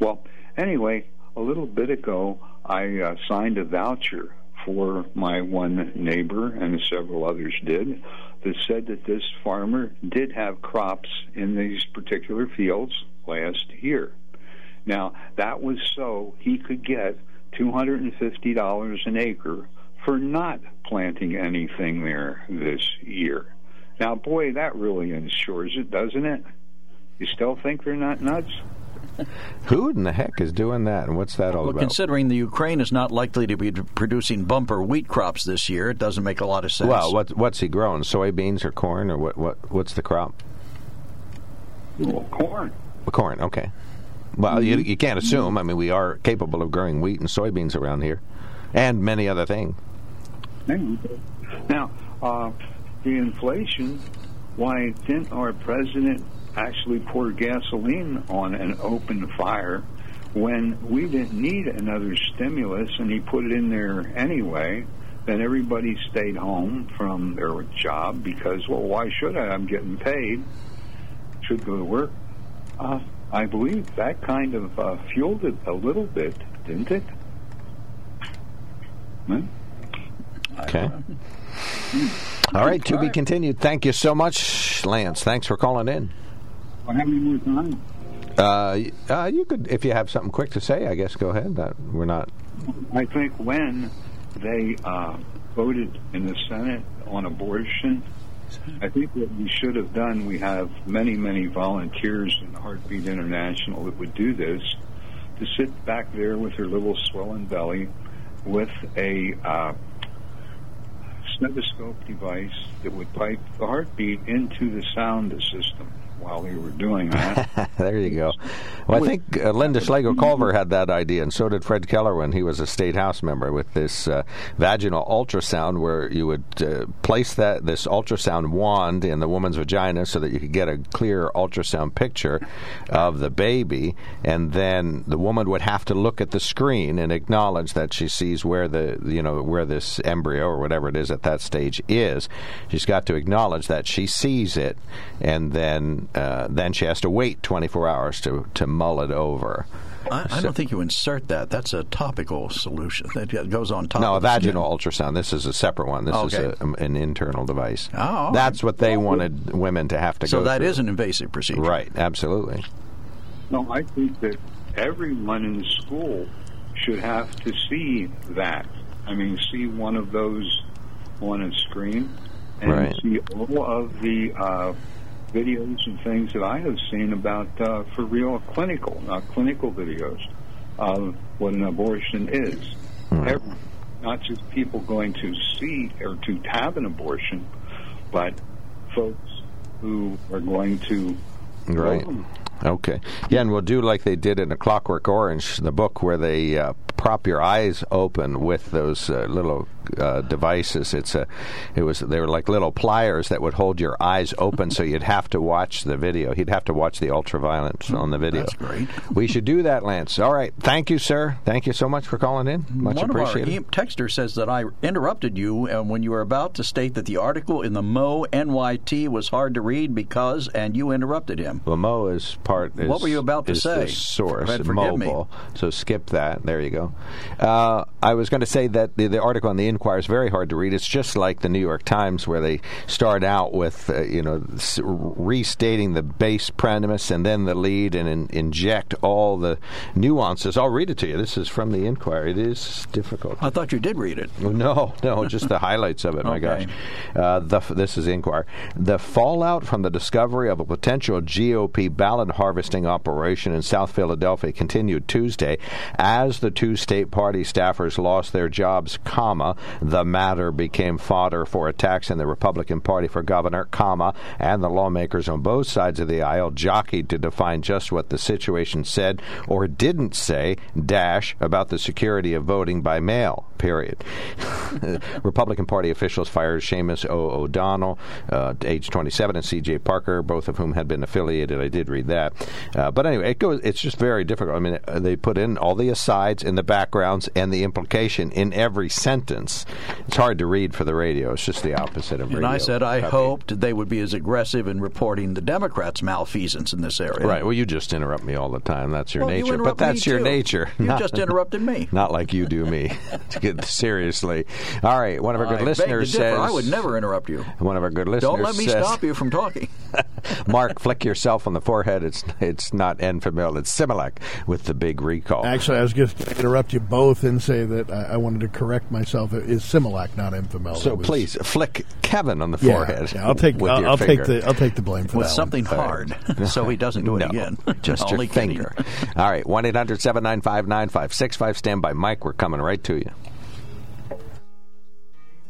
Well, anyway, a little bit ago, I uh, signed a voucher for my one neighbor, and several others did, that said that this farmer did have crops in these particular fields last year. Now, that was so he could get $250 an acre for not planting anything there this year. Now, boy, that really insures it, doesn't it? You still think they're not nuts? Who in the heck is doing that, and what's that all Well, about? considering the Ukraine is not likely to be producing bumper wheat crops this year, it doesn't make a lot of sense. Well, what what's he growing? Soybeans or corn or what? What what's the crop? Well, corn. Corn. Okay. Well, you, you can't assume. I mean, we are capable of growing wheat and soybeans around here, and many other things. Now, uh, the inflation, why didn't our president actually pour gasoline on an open fire when we didn't need another stimulus and he put it in there anyway? Then everybody stayed home from their job because, well, why should I? I'm getting paid. Should go to work. Uh, I believe that kind of uh, fueled it a little bit, didn't it? Huh? Okay. All right, to be continued. Thank you so much, Lance. Thanks for calling in. Well, how many more time? Uh, uh, you could, if you have something quick to say, I guess go ahead. Uh, we're not. I think when they uh, voted in the Senate on abortion, I think what we should have done, we have many, many volunteers in Heartbeat International that would do this, to sit back there with their little swollen belly with a uh, stethoscope device that would pipe the heartbeat into the sound system while we were doing that. there you go. Well, I think uh, Lynda Schlegel Culver had that idea, and so did Fred Keller when he was a state house member with this uh, vaginal ultrasound, where you would uh, place that this ultrasound wand in the woman's vagina so that you could get a clear ultrasound picture of the baby, and then the woman would have to look at the screen and acknowledge that she sees where the you know where this embryo or whatever it is at that stage is. She's got to acknowledge that she sees it, and then uh, then she has to wait 24 hours to, to mull it over. I, I don't think you insert that. That's a topical solution that goes on top. No, a of the skin. vaginal ultrasound. This is a separate one. This Okay. is a, um, an internal device. Oh, all That's what they wanted women to have to So go that through. is an invasive procedure. Right, absolutely. No, I think that everyone in school should have to see that. I mean, see one of those on a screen and Right. see all of the uh, videos and things that I have seen about, uh, for real, clinical, not clinical videos of what an abortion is. Every, not just people going to see or to have an abortion, but folks who are going to Right. Okay. Yeah, and we'll do like they did in A Clockwork Orange, the book where they uh, prop your eyes open with those uh, little uh, devices. It's a, it was they were like little pliers that would hold your eyes open, so you'd have to watch the video. He'd have to watch the ultraviolet on the video. That's great. We should do that, Lance. All right. Thank you, sir. Thank you so much for calling in. Much One appreciated. of our texter says that I interrupted you uh, when you were about to state that the article in the Mo NYT was hard to read because, and you interrupted him. Well, Mo is part. Is, What were you about to say? Source, Fred, forgive me. mobile. So skip that. There you go. Uh, I was going to say that the, the article on the Inquirer is very hard to read. It's just like the New York Times, where they start out with uh, you know restating the base premise and then the lead and in, inject all the nuances. I'll read it to you. This is from the Inquirer. It is difficult. I thought you did read it. No, no, just the highlights of it. My Okay. gosh, uh, the, this is Inquirer. The fallout from the discovery of a potential GOP ballot harvesting operation in South Philadelphia continued Tuesday as the two state party staffers lost their jobs. Comma the matter became fodder for attacks in the Republican Party for governor. Comma and the lawmakers on both sides of the aisle jockeyed to define just what the situation said or didn't say. Dash about the security of voting by mail. Period. Republican Party officials fired Seamus O. O'Donnell, uh, age 27, and C.J. Parker, both of whom had been affiliated. I did read that. Uh, but anyway, it goes. It's just very difficult. I mean, uh, they put in all the asides and the backgrounds and the implication in every sentence. It's hard to read for the radio. It's just the opposite of And radio. I said I copy. hoped they would be as aggressive in reporting the Democrats' malfeasance in this area. Right. Well, you just interrupt me all the time. That's your Well, nature. interrupt But that's your too. nature. You Not- just interrupted me. Not like you do me. Get- Seriously. All right. One of our good I listeners says. I would never interrupt you. One of our good listeners Don't let me says, stop you from talking. Mark, flick yourself on the forehead. It's it's not Enfamil, it's Similac with the big recall. Actually, I was going to interrupt you both and say that I, I wanted to correct myself. It is Similac, not Enfamil. so was- please flick Kevin on the Yeah, forehead. yeah, I'll take with I'll, I'll take the I'll take the blame for With that one. something hard, so he doesn't do it No, again. Just Only your kidding. finger. All right, 1 800 795 9565. Stand by, Mike. We're coming right to you.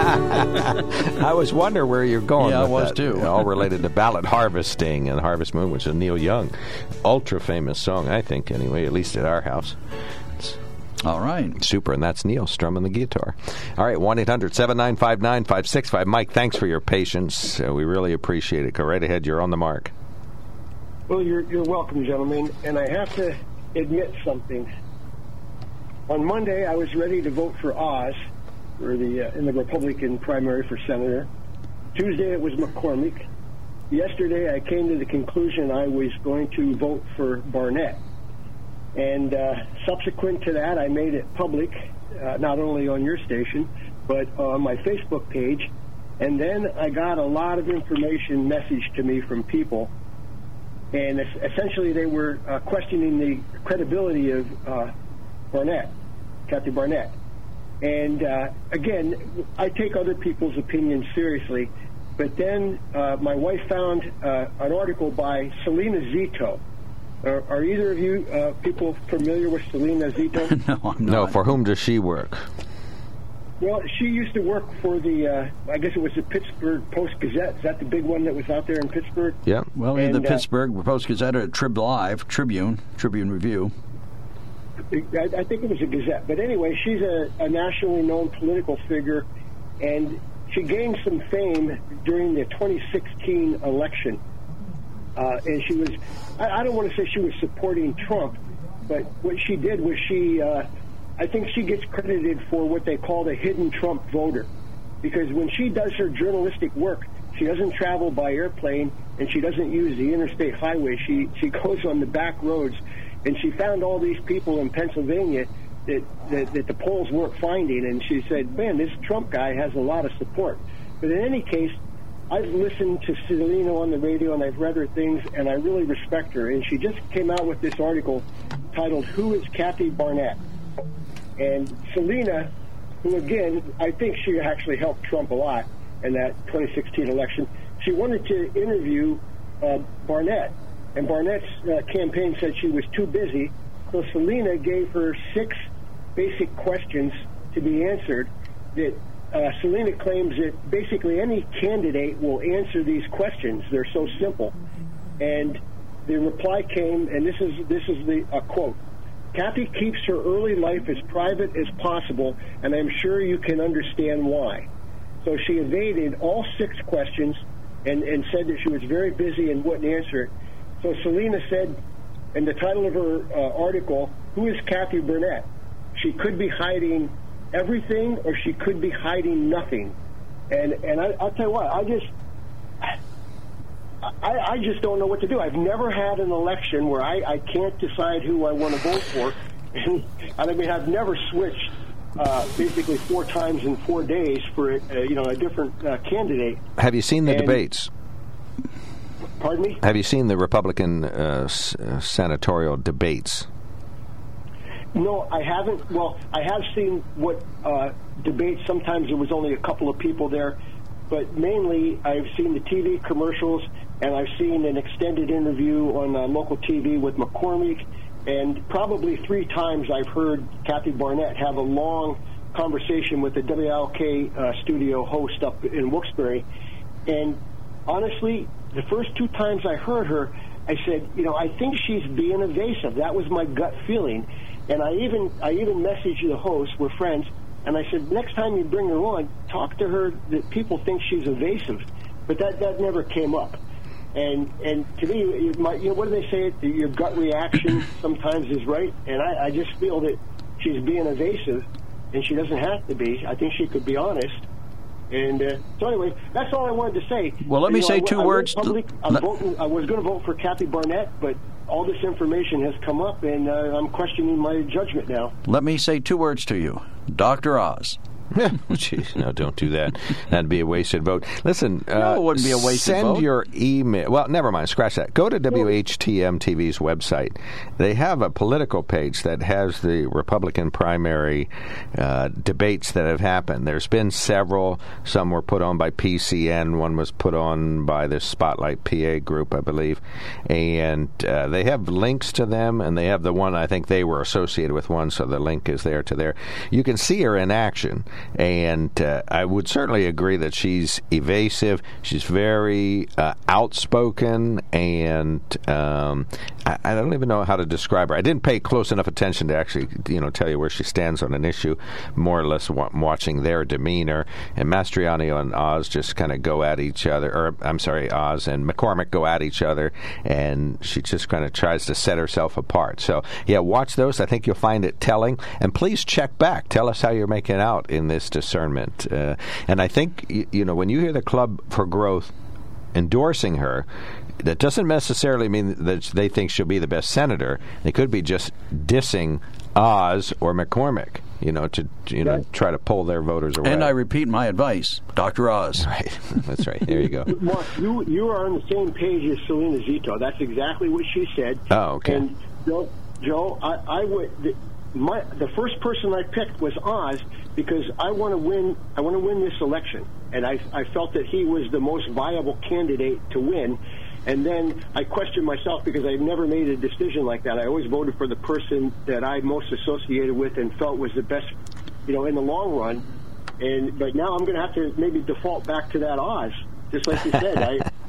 I was wondering where you're going. Yeah, I was that. too. All related to ballot harvesting and Harvest Moon, which is a Neil Young, ultra famous song, I think, anyway, at least at our house. It's All right. super, and that's Neil strumming the guitar. All right, 1 800 795 9565. Mike, thanks for your patience. Uh, we really appreciate it. Go right ahead. You're on the mark. Well, you're, you're welcome, gentlemen. And I have to admit something. On Monday, I was ready to vote for Oz the uh, in the Republican primary for senator. Tuesday, it was McCormick. Yesterday, I came to the conclusion I was going to vote for Barnett. And uh, subsequent to that, I made it public, uh, not only on your station, but on my Facebook page. And then I got a lot of information messaged to me from people and es- essentially they were uh, questioning the credibility of uh, Barnett, Kathy Barnett. And uh, again, I take other people's opinions seriously, but then uh, my wife found uh, an article by Selena Zito. Are, are either of you uh, people familiar with Selena Zito? no, I'm No, for whom does she work? Well, she used to work for the, uh, I guess it was the Pittsburgh Post Gazette. Is that the big one that was out there in Pittsburgh? Yeah. Well, in the uh, Pittsburgh Post Gazette or Trib Live, Tribune, Tribune Review. I, I think it was a Gazette. But anyway, she's a, a nationally known political figure, and she gained some fame during the 2016 election. uh, and she was. I, I don't want to say she was supporting Trump, but what she did was she. Uh, I think she gets credited for what they call the hidden Trump voter, because when she does her journalistic work, she doesn't travel by airplane and she doesn't use the interstate highway. She she goes on the back roads, and she found all these people in Pennsylvania that, that, that the polls weren't finding. And she said, man, this Trump guy has a lot of support. But in any case, I've listened to Selena on the radio and I've read her things, and I really respect her. And she just came out with this article titled "Who is Kathy Barnett?" And Selena, who again I think she actually helped Trump a lot in that 2016 election, she wanted to interview uh, Barnett, and Barnett's uh, campaign said she was too busy. So Selena gave her six basic questions to be answered that uh, Selena claims that basically any candidate will answer these questions. They're so simple. And the reply came, and this is this is the a quote. Kathy keeps her early life as private as possible, and I'm sure you can understand why. So she evaded all six questions and, and said that she was very busy and wouldn't answer it. So Selena said in the title of her uh, article, Who is Kathy Barnett? She could be hiding everything or she could be hiding nothing. And and I, I'll tell you what, I just I, I just don't know what to do. I've never had an election where I, I can't decide who I want to vote for. And, I mean, I've never switched uh, basically four times in four days for uh, you know a different uh, candidate. Have you seen the And- debates? Pardon me? Have you seen the Republican uh, s- uh, senatorial debates? No, I haven't. Well, I have seen what uh, debates. Sometimes there was only a couple of people there, but mainly I've seen the TV commercials and I've seen an extended interview on uh, local TV with McCormick, and probably three times I've heard Kathy Barnett have a long conversation with the WLK uh, studio host up in Wilkes-Barre, and honestly, the first two times I heard her, I said, you know, I think she's being evasive. That was my gut feeling, and I even I even messaged the host. We're friends, and I said, next time you bring her on, talk to her that people think she's evasive, but that that never came up. And and to me, might, you know, what do they say? Your gut reaction sometimes is right, and I, I just feel that she's being evasive, and she doesn't have to be. I think she could be honest. And uh, so anyway, that's all I wanted to say. Well, let me know, say I- two I words. Public, I'm voting, I was going to vote for Kathy Barnett, but all this information has come up, and uh, I'm questioning my judgment now. Let me say two words to you, Doctor Oz. Jeez, no, don't do that. That'd be a wasted vote. Listen, uh, it wouldn't be a wasted send vote. your email. Well, never mind. Scratch that. Go to WHTM TV's website. They have a political page that has the Republican primary uh, debates that have happened. There's been several. Some were put on by PCN. One was put on by the Spotlight PA group, I believe. And uh, they have links to them, and they have the one I think they were associated with one, so the link is there to there. You can see her in action, and uh, I would certainly agree that she's evasive. She's very uh, outspoken, and um, I, I don't even know how to describe her. I didn't pay close enough attention to actually, you know, tell you where she stands on an issue. More or less, wa- watching their demeanor, and Mastriano and Oz just kind of go at each other, or I'm sorry, Oz and McCormick go at each other, and she just kind of tries to set herself apart. So, yeah, watch those. I think you'll find it telling, and please check back. Tell us how you're making out in this discernment. Uh, and I think you know when you hear the Club for Growth endorsing her. That doesn't necessarily mean that they think she'll be the best senator. They could be just dissing Oz or McCormick, you know, to you know try to pull their voters away. And I repeat my advice, Doctor Oz. Right, that's right. There you go. Mark, you you are on the same page as Selena Zito. That's exactly what she said. Oh, okay. And Joe, Joe, I, I would. My the first person I picked was Oz because I want to win. I want to win this election, and I I felt that he was the most viable candidate to win. And then I questioned myself because I've never made a decision like that. I always voted for the person that I most associated with and felt was the best, you know, in the long run. And but now I'm going to have to maybe default back to that Oz, just like you said. I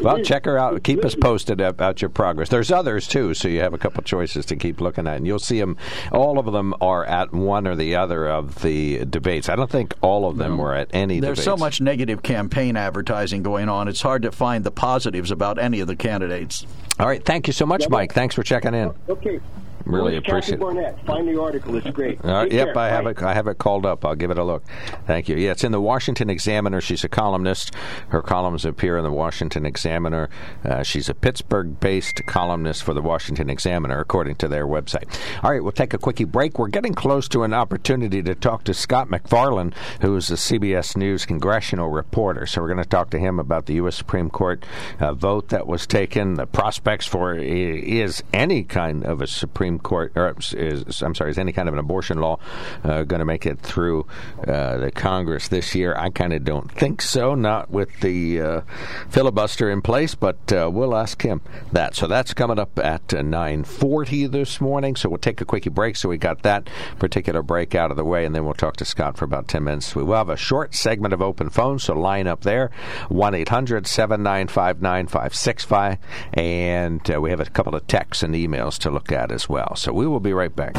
Well, check her out. Keep us posted about your progress. There's others too, so you have a couple choices to keep looking at, and you'll see them. All of them are at one or the other of the debates. I don't think all of them were at any. There's debates. so much negative campaign advertising going on. It's hard to find the positives about any of the candidates. All right. Thank you so much, Mike. Thanks for checking in. Okay. Really Where's appreciate Kathy it. Barnett. Find the article. It's great. All right, Take yep, care. I have Bye. it. I have it called up. I'll give it a look. Thank you. Yeah, it's in the Washington Examiner. She's a columnist. Her columns appear in the Washington Examiner. Uh, she's a Pittsburgh-based columnist for the Washington Examiner, according to their website. All right, we'll take a quickie break. We're getting close to an opportunity to talk to Scott MacFarlane, who is a CBS News congressional reporter. So we're going to talk to him about the U.S. Supreme Court uh, vote that was taken, the prospects for is any kind of a Supreme Court, or is, I'm sorry, is any kind of an abortion law uh, going to make it through uh, the Congress this year? I kind of don't think so, not with the uh, filibuster in place, but uh, we'll ask him that. So that's coming up at uh, 9.40 this morning, so we'll take a quickie break so we got that particular break out of the way, and then we'll talk to Scott for about 10 minutes. We will have a short segment of open phone, so line up there, 1-800-795-9565, and uh, we have a couple of texts and emails to look at as well. So we will be right back.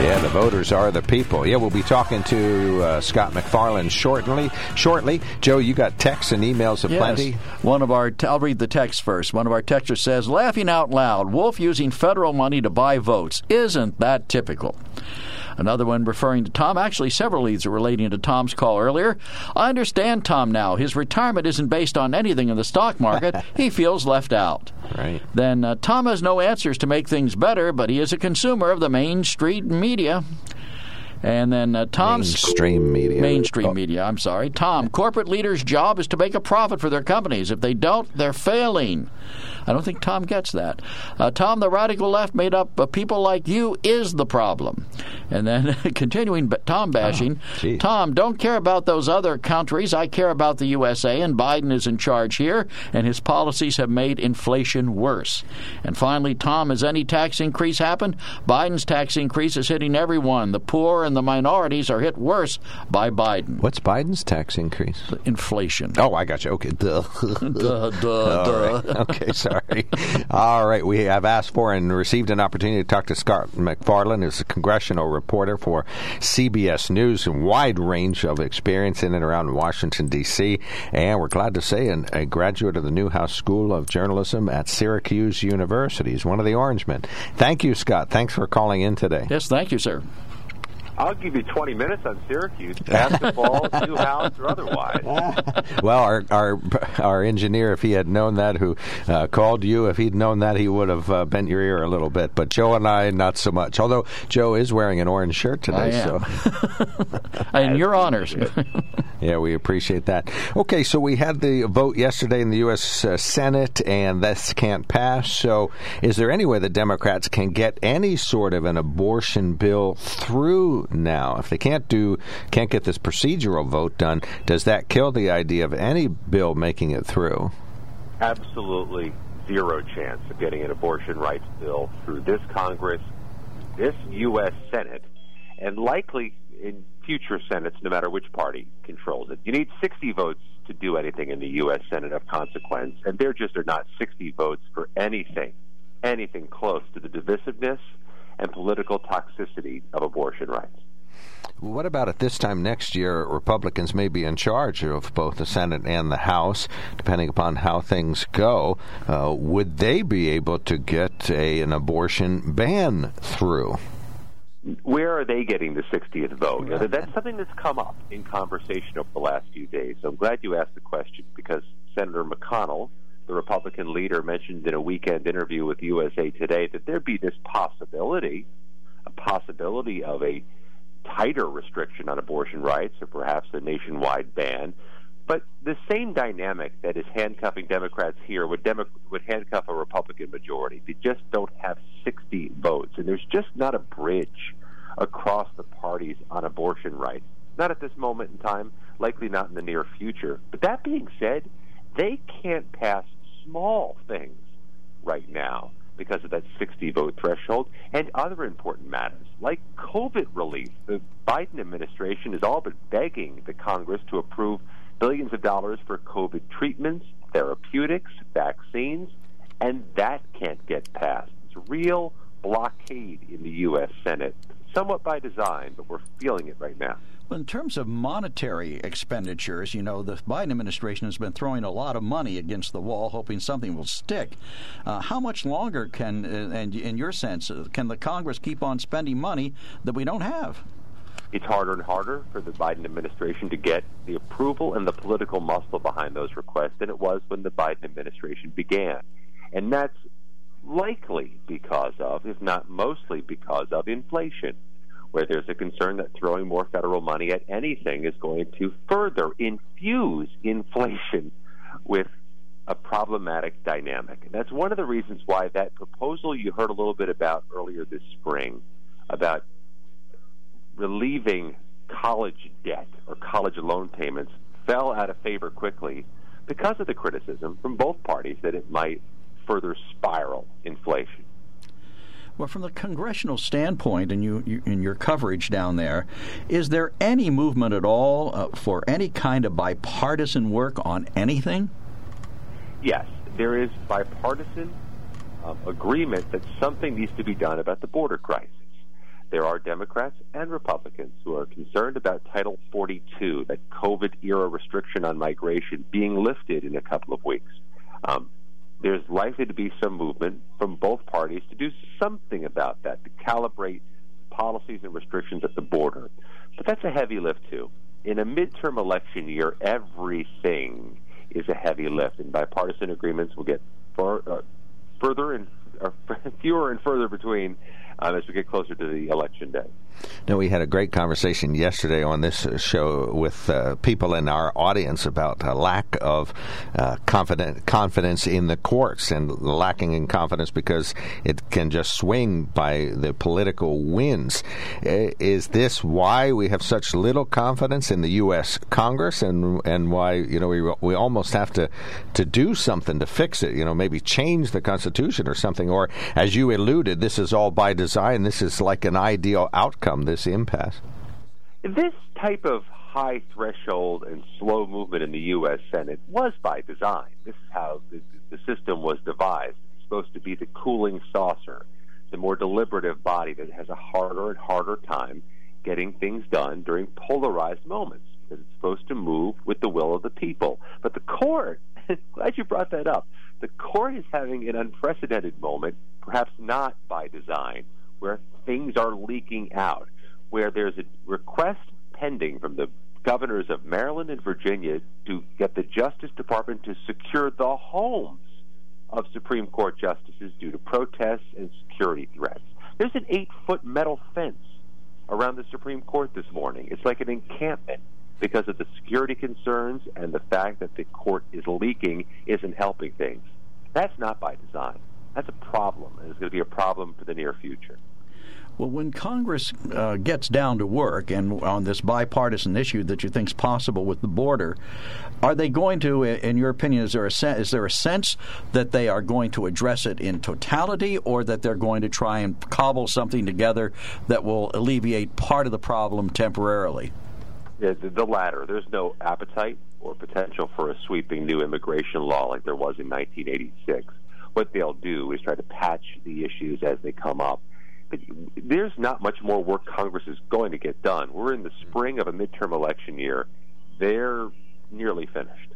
Yeah, the voters are the people. Yeah, we'll be talking to uh, Scott MacFarlane shortly. Shortly, Joe, you got texts and emails Yes. aplenty. One of our, I'll read the text first. One of our texters says, laughing out loud, Wolf using federal money to buy votes. Isn't that typical? Another one referring to Tom. Actually, several leads are relating to Tom's call earlier. I understand Tom now. His retirement isn't based on anything in the stock market. he feels left out. Right. Then uh, Tom has no answers to make things better, but he is a consumer of the Main Street media. And then uh, Tom's Mainstream media. Mainstream Oh. media. I'm sorry, Tom. Corporate leaders' job is to make a profit for their companies. If they don't, they're failing. I don't think Tom gets that. Uh, Tom, the radical left, made up of people like you, is the problem. And then continuing b- Tom bashing. Tom, don't care about those other countries. I care about the USA, and Biden is in charge here, and his policies have made inflation worse. And finally, Tom, has any tax increase happened? Biden's tax increase is hitting everyone. The poor and the minorities are hit worse by Biden. What's Biden's tax increase? Inflation. Oh, I got you. Okay. Duh. Duh, duh, duh. right. Okay, sorry. All right. We have asked for and received an opportunity to talk to Scott MacFarlane, who's a congressional reporter for CBS News, a wide range of experience in and around Washington, D.C. And we're glad to say an, a graduate of the Newhouse School of Journalism at Syracuse University. He's one of the Orangemen. Thank you, Scott. Thanks for calling in today. Yes, thank you, sir. I'll give you 20 minutes on Syracuse, basketball, Newhouse, or otherwise. Well, our our our engineer, if he had known that, who uh, called you, if he'd known that, he would have uh, bent your ear a little bit. But Joe and I, not so much. Although Joe is wearing an orange shirt today, I am. so and your honors. yeah, we appreciate that. Okay, so we had the vote yesterday in the U.S. Uh, Senate, and this can't pass. So, is there any way the Democrats can get any sort of an abortion bill through now? If they can't do, can't get this procedural vote done, does that kill the idea of any bill making it through? Absolutely zero chance of getting an abortion rights bill through this Congress, this U.S. Senate, and likely in future Senates, no matter which party controls it. You need 60 votes to do anything in the U.S. Senate of consequence, and there just are not 60 votes for anything, anything close to the divisiveness and political toxicity of abortion rights. What about at this time next year? Republicans may be in charge of both the Senate and the House, depending upon how things go. Uh, would they be able to get a, an abortion ban through? where are they getting the 60th vote? That's something that's come up in conversation over the last few days. So I'm glad you asked the question because Senator McConnell, the Republican leader, mentioned in a weekend interview with USA Today that there'd be this possibility, a possibility of a tighter restriction on abortion rights or perhaps a nationwide ban. But the same dynamic that is handcuffing Democrats here would, Demo- would handcuff a Republican majority. They just don't have 60 votes, and there's just not a bridge across the parties on abortion rights. Not at this moment in time, likely not in the near future. But that being said, they can't pass small things right now because of that 60 vote threshold and other important matters. like COVID relief. The Biden administration has all but begging the Congress to approve billions of dollars for COVID treatments, therapeutics, vaccines, and that can't get passed. It's a real blockade in the U.S. Senate, somewhat by design, but we're feeling it right now. In terms of monetary expenditures, you know, the Biden administration has been throwing a lot of money against the wall, hoping something will stick. Uh, how much longer can, uh, and in your sense, uh, can the Congress keep on spending money that we don't have? It's harder and harder for the Biden administration to get the approval and the political muscle behind those requests than it was when the Biden administration began. And that's likely because of, if not mostly because of, inflation where there's a concern that throwing more federal money at anything is going to further infuse inflation with a problematic dynamic. And that's one of the reasons why that proposal you heard a little bit about earlier this spring about relieving college debt or college loan payments fell out of favor quickly because of the criticism from both parties that it might further spiral inflation. Well, from the congressional standpoint, and you, you in your coverage down there, is there any movement at all uh, for any kind of bipartisan work on anything? Yes, there is bipartisan um, agreement that something needs to be done about the border crisis. There are Democrats and Republicans who are concerned about Title 42, that COVID era restriction on migration, being lifted in a couple of weeks. Um, there's likely to be some movement from both parties to do something about that, to calibrate policies and restrictions at the border. But that's a heavy lift, too. In a midterm election year, everything is a heavy lift, and bipartisan agreements will get far, uh, further and uh, fewer and further between um, as we get closer to the election day. No, we had a great conversation yesterday on this show with uh, people in our audience about a lack of uh, confident, confidence in the courts and lacking in confidence because it can just swing by the political winds. Is this why we have such little confidence in the U.S. Congress and and why you know we we almost have to to do something to fix it? You know, maybe change the Constitution or something. Or as you alluded, this is all by design. This is like an ideal outcome this impasse? This type of high threshold and slow movement in the U.S. Senate was by design. This is how the, the system was devised. It's supposed to be the cooling saucer, the more deliberative body that has a harder and harder time getting things done during polarized moments because it's supposed to move with the will of the people. But the court, glad you brought that up, the court is having an unprecedented moment, perhaps not by design, where things are leaking out, where there's a request pending from the governors of Maryland and Virginia to get the Justice Department to secure the homes of Supreme Court justices due to protests and security threats. There's an eight foot metal fence around the Supreme Court this morning. It's like an encampment because of the security concerns and the fact that the court is leaking isn't helping things. That's not by design. That's a problem, and it's going to be a problem for the near future. Well, when Congress uh, gets down to work and on this bipartisan issue that you think is possible with the border, are they going to, in your opinion, is there a sen- is there a sense that they are going to address it in totality, or that they're going to try and cobble something together that will alleviate part of the problem temporarily? Yeah, the, the latter. There's no appetite or potential for a sweeping new immigration law like there was in 1986. What they'll do is try to patch the issues as they come up there's not much more work Congress is going to get done. We're in the mm-hmm. spring of a midterm election year. They're nearly finished.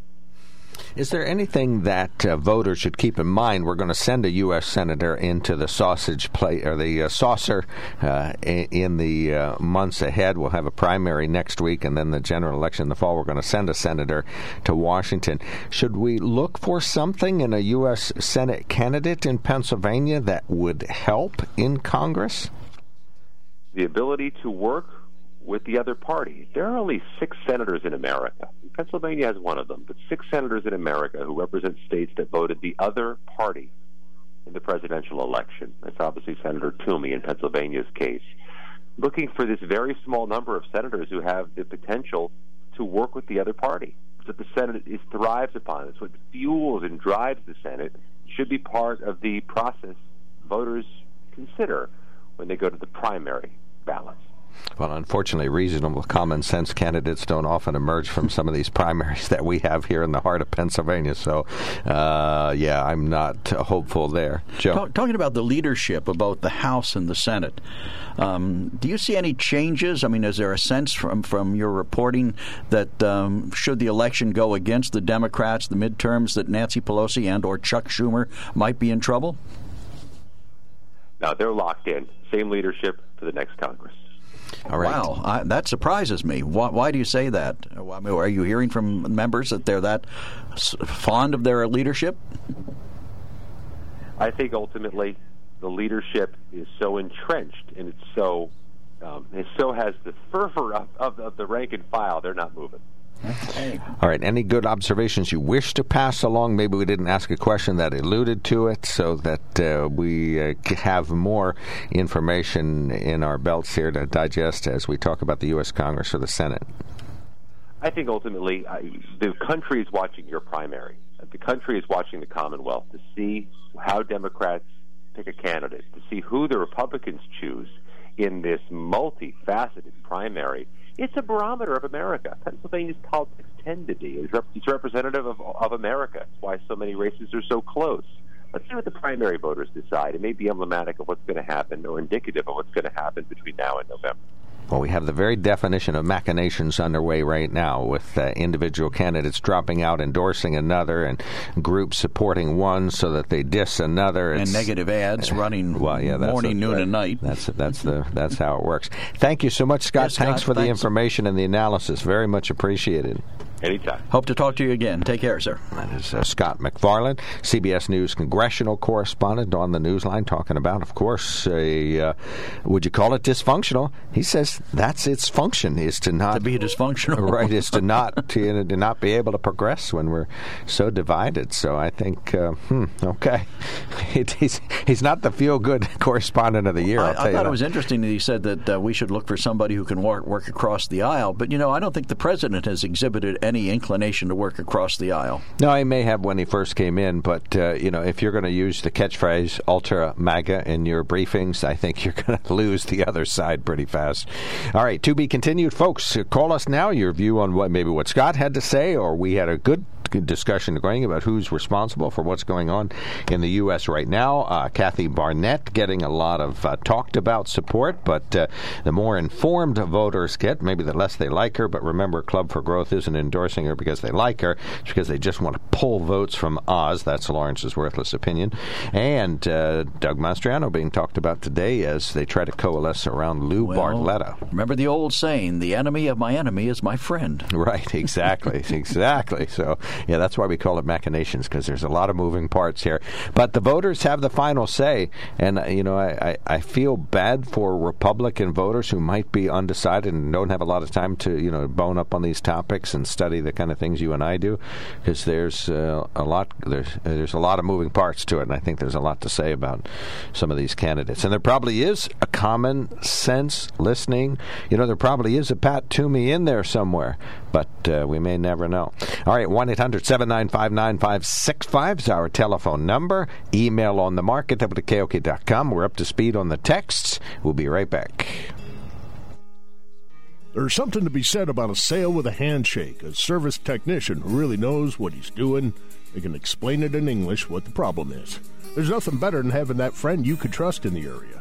Is there anything that uh, voters should keep in mind? We're going to send a U.S. senator into the sausage plate or the uh, saucer uh, in the uh, months ahead. We'll have a primary next week, and then the general election in the fall. We're going to send a senator to Washington. Should we look for something in a U.S. Senate candidate in Pennsylvania that would help in Congress? The ability to work with the other party. There are only six senators in America. Pennsylvania has one of them, but six senators in America who represent states that voted the other party in the presidential election. That's obviously Senator Toomey in Pennsylvania's case. Looking for this very small number of senators who have the potential to work with the other party. That the Senate is thrives upon. It's what fuels and drives the Senate. should be part of the process voters consider when they go to the primary balance. Well, unfortunately, reasonable common sense candidates don't often emerge from some of these primaries that we have here in the heart of Pennsylvania. So, uh, yeah, I'm not hopeful there. Joe? Talk, talking about the leadership of both the House and the Senate, um, do you see any changes? I mean, is there a sense from, from your reporting that um, should the election go against the Democrats, the midterms, that Nancy Pelosi and or Chuck Schumer might be in trouble? Now, they're locked in. Same leadership for the next Congress. All right. Wow, I, that surprises me. Why, why, do you say that? I mean, are you hearing from members that they're that fond of their leadership? I think ultimately the leadership is so entrenched and it's so um, it so has the fervor of, of, of the rank and file. They're not moving. All right. Any good observations you wish to pass along? Maybe we didn't ask a question that alluded to it, so that uh, we uh, have more information in our belts here to digest as we talk about the U.S. Congress or the Senate. I think ultimately uh, the country is watching your primary. The country is watching the Commonwealth to see how Democrats pick a candidate, to see who the Republicans choose in this multifaceted primary it's a barometer of America. Pennsylvania's politics tend to be. It's, rep- it's representative of, of America. It's why so many races are so close. Let's see what the primary voters decide. It may be emblematic of what's going to happen or indicative of what's going to happen between now and November. Well, we have the very definition of machinations underway right now with uh, individual candidates dropping out, endorsing another, and groups supporting one so that they diss another. It's, and negative ads running well, yeah, morning, a, noon, right. and night. That's that's the that's how it works. Thank you so much, Scott. Yes, thanks for thanks. the information and the analysis. Very much appreciated. Anytime. Hope to talk to you again. Take care, sir. That is uh, Scott MacFarlane, CBS News congressional correspondent on the Newsline, talking about, of course, a uh, would you call it dysfunctional? He says that's its function is to not to be dysfunctional, right? Is to not to, to not be able to progress when we're so divided. So I think, uh, hmm, okay, he's he's not the feel good correspondent of the year. I, I'll tell I you thought that. it was interesting that he said that uh, we should look for somebody who can work, work across the aisle. But you know, I don't think the president has exhibited any inclination to work across the aisle. No, he may have when he first came in, but uh, you know, if you're going to use the catchphrase "ultra MAGA" in your briefings, I think you're going to lose the other side pretty fast. All right, to be continued, folks. Call us now. Your view on what maybe what Scott had to say, or we had a good discussion going about who's responsible for what's going on in the U.S. right now. Uh, Kathy Barnett getting a lot of uh, talked about support, but uh, the more informed voters get, maybe the less they like her. But remember, Club for Growth isn't endorsing her because they like her, it's because they just want to pull votes from Oz. That's Lawrence's worthless opinion. And uh, Doug Mastriano being talked about today as they try to coalesce around Lou well, Barletta. Remember the old saying, the enemy of my enemy is my friend. Right, exactly, exactly. So, yeah, that's why we call it machinations because there's a lot of moving parts here. But the voters have the final say, and you know, I, I, I feel bad for Republican voters who might be undecided and don't have a lot of time to you know bone up on these topics and study the kind of things you and I do, because there's uh, a lot there's there's a lot of moving parts to it, and I think there's a lot to say about some of these candidates. And there probably is a common sense listening. You know, there probably is a Pat Toomey in there somewhere, but uh, we may never know. All right, one 800 795 9565 is our telephone number. Email on the market WKOK.com. We're up to speed on the texts. We'll be right back. There's something to be said about a sale with a handshake, a service technician who really knows what he's doing. They can explain it in English what the problem is. There's nothing better than having that friend you could trust in the area.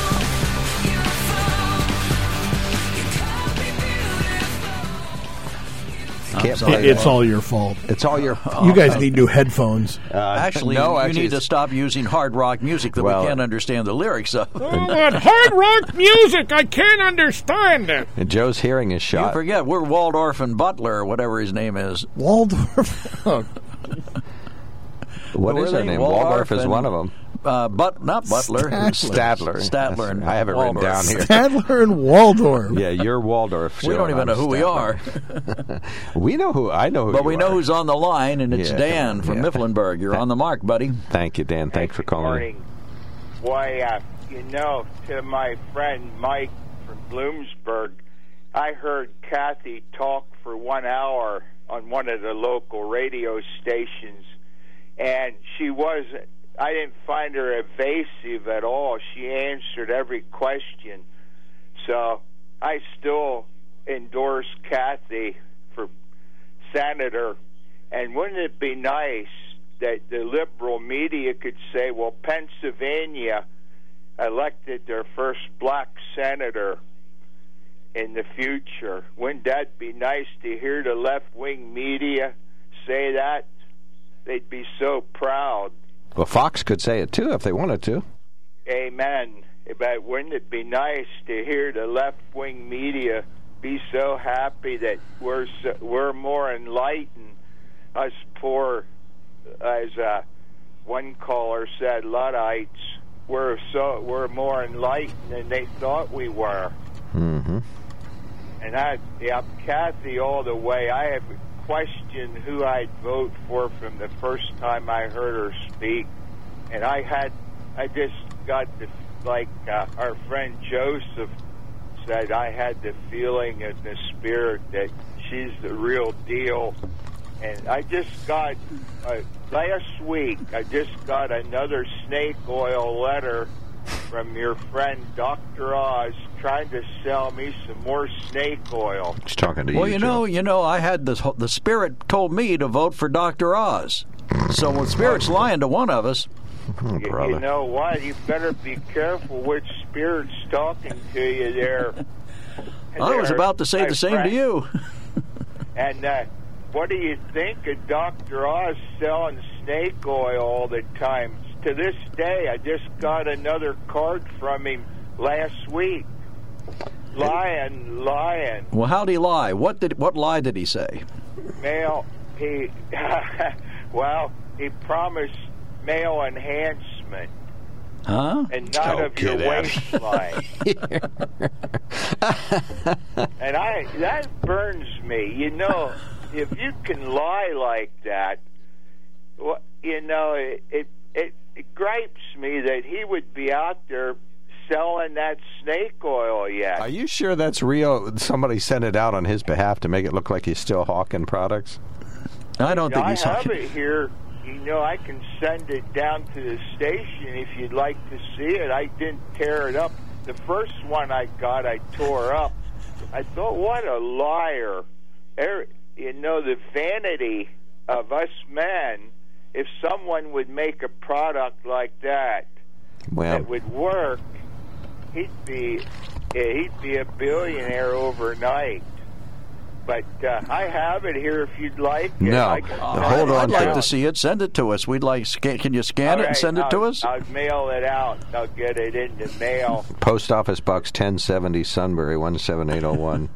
Can't sorry. It's all your fault. It's all your. fault. You guys need new headphones. Uh, Actually, no, you need to stop using hard rock music that Well- we can't understand the lyrics of. that hard rock music, I can't understand it. And Joe's hearing is shot. You shot. forget we're Waldorf and Butler, or whatever his name is. Waldorf. what Were is her name? Waldorf Waldorf is one of them. Uh, but not Butler. Statler. Statler. And I have it written down here. Statler and Waldorf. Yeah, you're Waldorf. We don't even I'm know who we are. we know who. I know who. But you we know are. who's on the line, and it's Yeah, Dan from yeah. Mifflinburg. You're on the mark, buddy. Thank you, Dan. Thanks for calling. morning. Why, uh, you know, to my friend Mike from Bloomsburg, I heard Kathy talk for one hour on one of the local radio stations, and she wasn't. I didn't find her evasive at all. She answered every question. So I still endorse Kathy for senator. And wouldn't it be nice that the liberal media could say, well, Pennsylvania elected their first black senator in the future? Wouldn't that be nice to hear the left wing media say that? They'd be so proud. Well, Fox could say it too if they wanted to. Amen. But wouldn't it be nice to hear the left wing media be so happy that we're so, we're more enlightened, us poor, as uh, one caller said, Luddites. We're so we're more enlightened than they thought we were. Mm-hmm. And I, yeah, Kathy, all the way. I have questioned who I'd vote for from the first time I heard her speak, and I had, I just got the like uh, our friend Joseph said. I had the feeling in the spirit that she's the real deal, and I just got uh, last week. I just got another snake oil letter from your friend Dr. Oz trying to sell me some more snake oil. He's talking to Well, you. Well, you know, you know, I had this. The spirit told me to vote for Doctor Oz. So when spirit's lying to one of us, Oh, You- brother. You know what? You better be careful which spirit's talking to you there. I was about to say the same friend. to you. And uh, what do you think of Dr. Oz selling snake oil all the time? To this day, I just got another card from him last week. Lying, lying. Well, how'd he lie? What did what lie did he say? Male, he, well, he promised male enhancement Huh? and not Oh, of your waistline. and I that burns me. You know, if you can lie like that, well, you know, it, it it it gripes me that he would be out there selling that snake oil yet. Are you sure that's real? Somebody sent it out on his behalf to make it look like he's still hawking products. I don't think he's. I have it here. You know, I can send it down to the station if you'd like to see it. I didn't tear it up. The first one I got, I tore up. I thought, what a liar! Er- You know, the vanity of us men. If someone would make a product like that Well, that would work, he'd be he'd be a billionaire overnight. But uh, I have it here if you'd like. No, I can hold it on. I'd like out. to see it. Send it to us. We'd like. Scan, can you scan All it and right, send it to us? I'll mail it out. I'll get it in the mail. Post Office Box 1070 Sunbury 17801.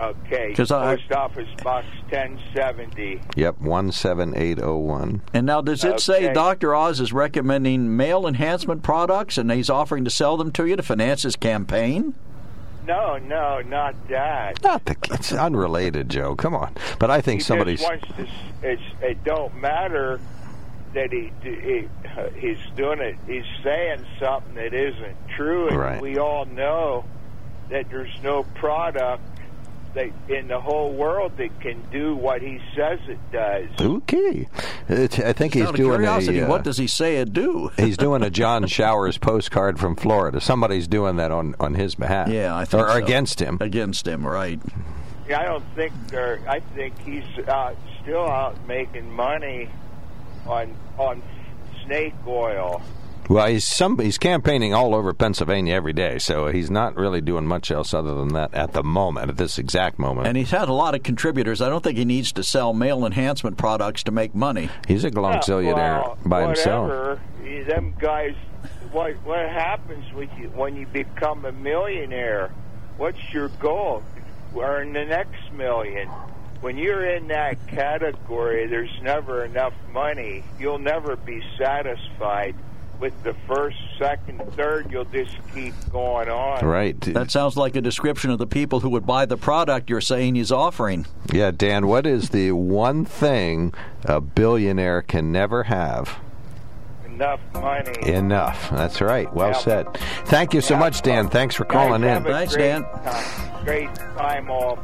Okay. 'Cause I- uh, Post Office Box 1070. yep, 17801. And now, does it say Dr. Oz is recommending male enhancement products and he's offering to sell them to you to finance his campaign? No, no, not that. Not the, it's unrelated, Joe. Come on. But I think he somebody's. just wants to. It's, it don't matter that he, he he's doing it. He's saying something that isn't true, and Right. we all know that there's no product that in the whole world that can do what he says it does. Okay. It, I think he's Out of doing curiosity, a. uh, what does he say it do? he's doing a John Showers postcard from Florida. Somebody's doing that on, on his behalf. Yeah, I think Or so. against him. Against him, right? Yeah, I don't think they're. I think he's uh, still out making money on on snake oil. Well, he's some he's campaigning all over Pennsylvania every day, so he's not really doing much else other than that at the moment, at this exact moment. And he's had a lot of contributors. I don't think he needs to sell male enhancement products to make money. He's a glonzillionaire well, by whatever. himself. Them guys, what what happens with you when you become a millionaire? What's your goal? Earn the next million. When you're in that category, there's never enough money. You'll never be satisfied with the first, second, third. You'll just keep going on. Right. That sounds like a description of the people who would buy the product you're saying he's offering. Yeah, Dan, what is the one thing a billionaire can never have? Enough money. Enough. That's right. Well Yeah. said. Thank you so much, Dan. Thanks for calling Guys, in. have a great Time. Great time off.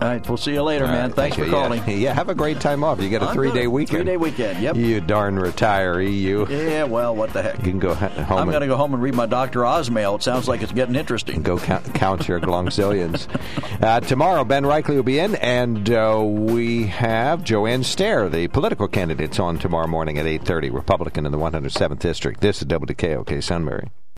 All right, we'll see you later, All man. right, Thanks thank for you. calling. Yeah. yeah, have a great time off. You get a I'm three day weekend. Three-day weekend, yep. You darn retiree, you. Yeah, well, what the heck? You can go home. I'm going to go home and read my Dr. Oz mail. It sounds like it's getting interesting. Go count, count your glonzillions. uh, tomorrow, Ben Reichley will be in, and uh, we have Joanne Stehr, the political candidates, on tomorrow morning at 8.30, Republican in the 107th District. This is WKOK Sunbury.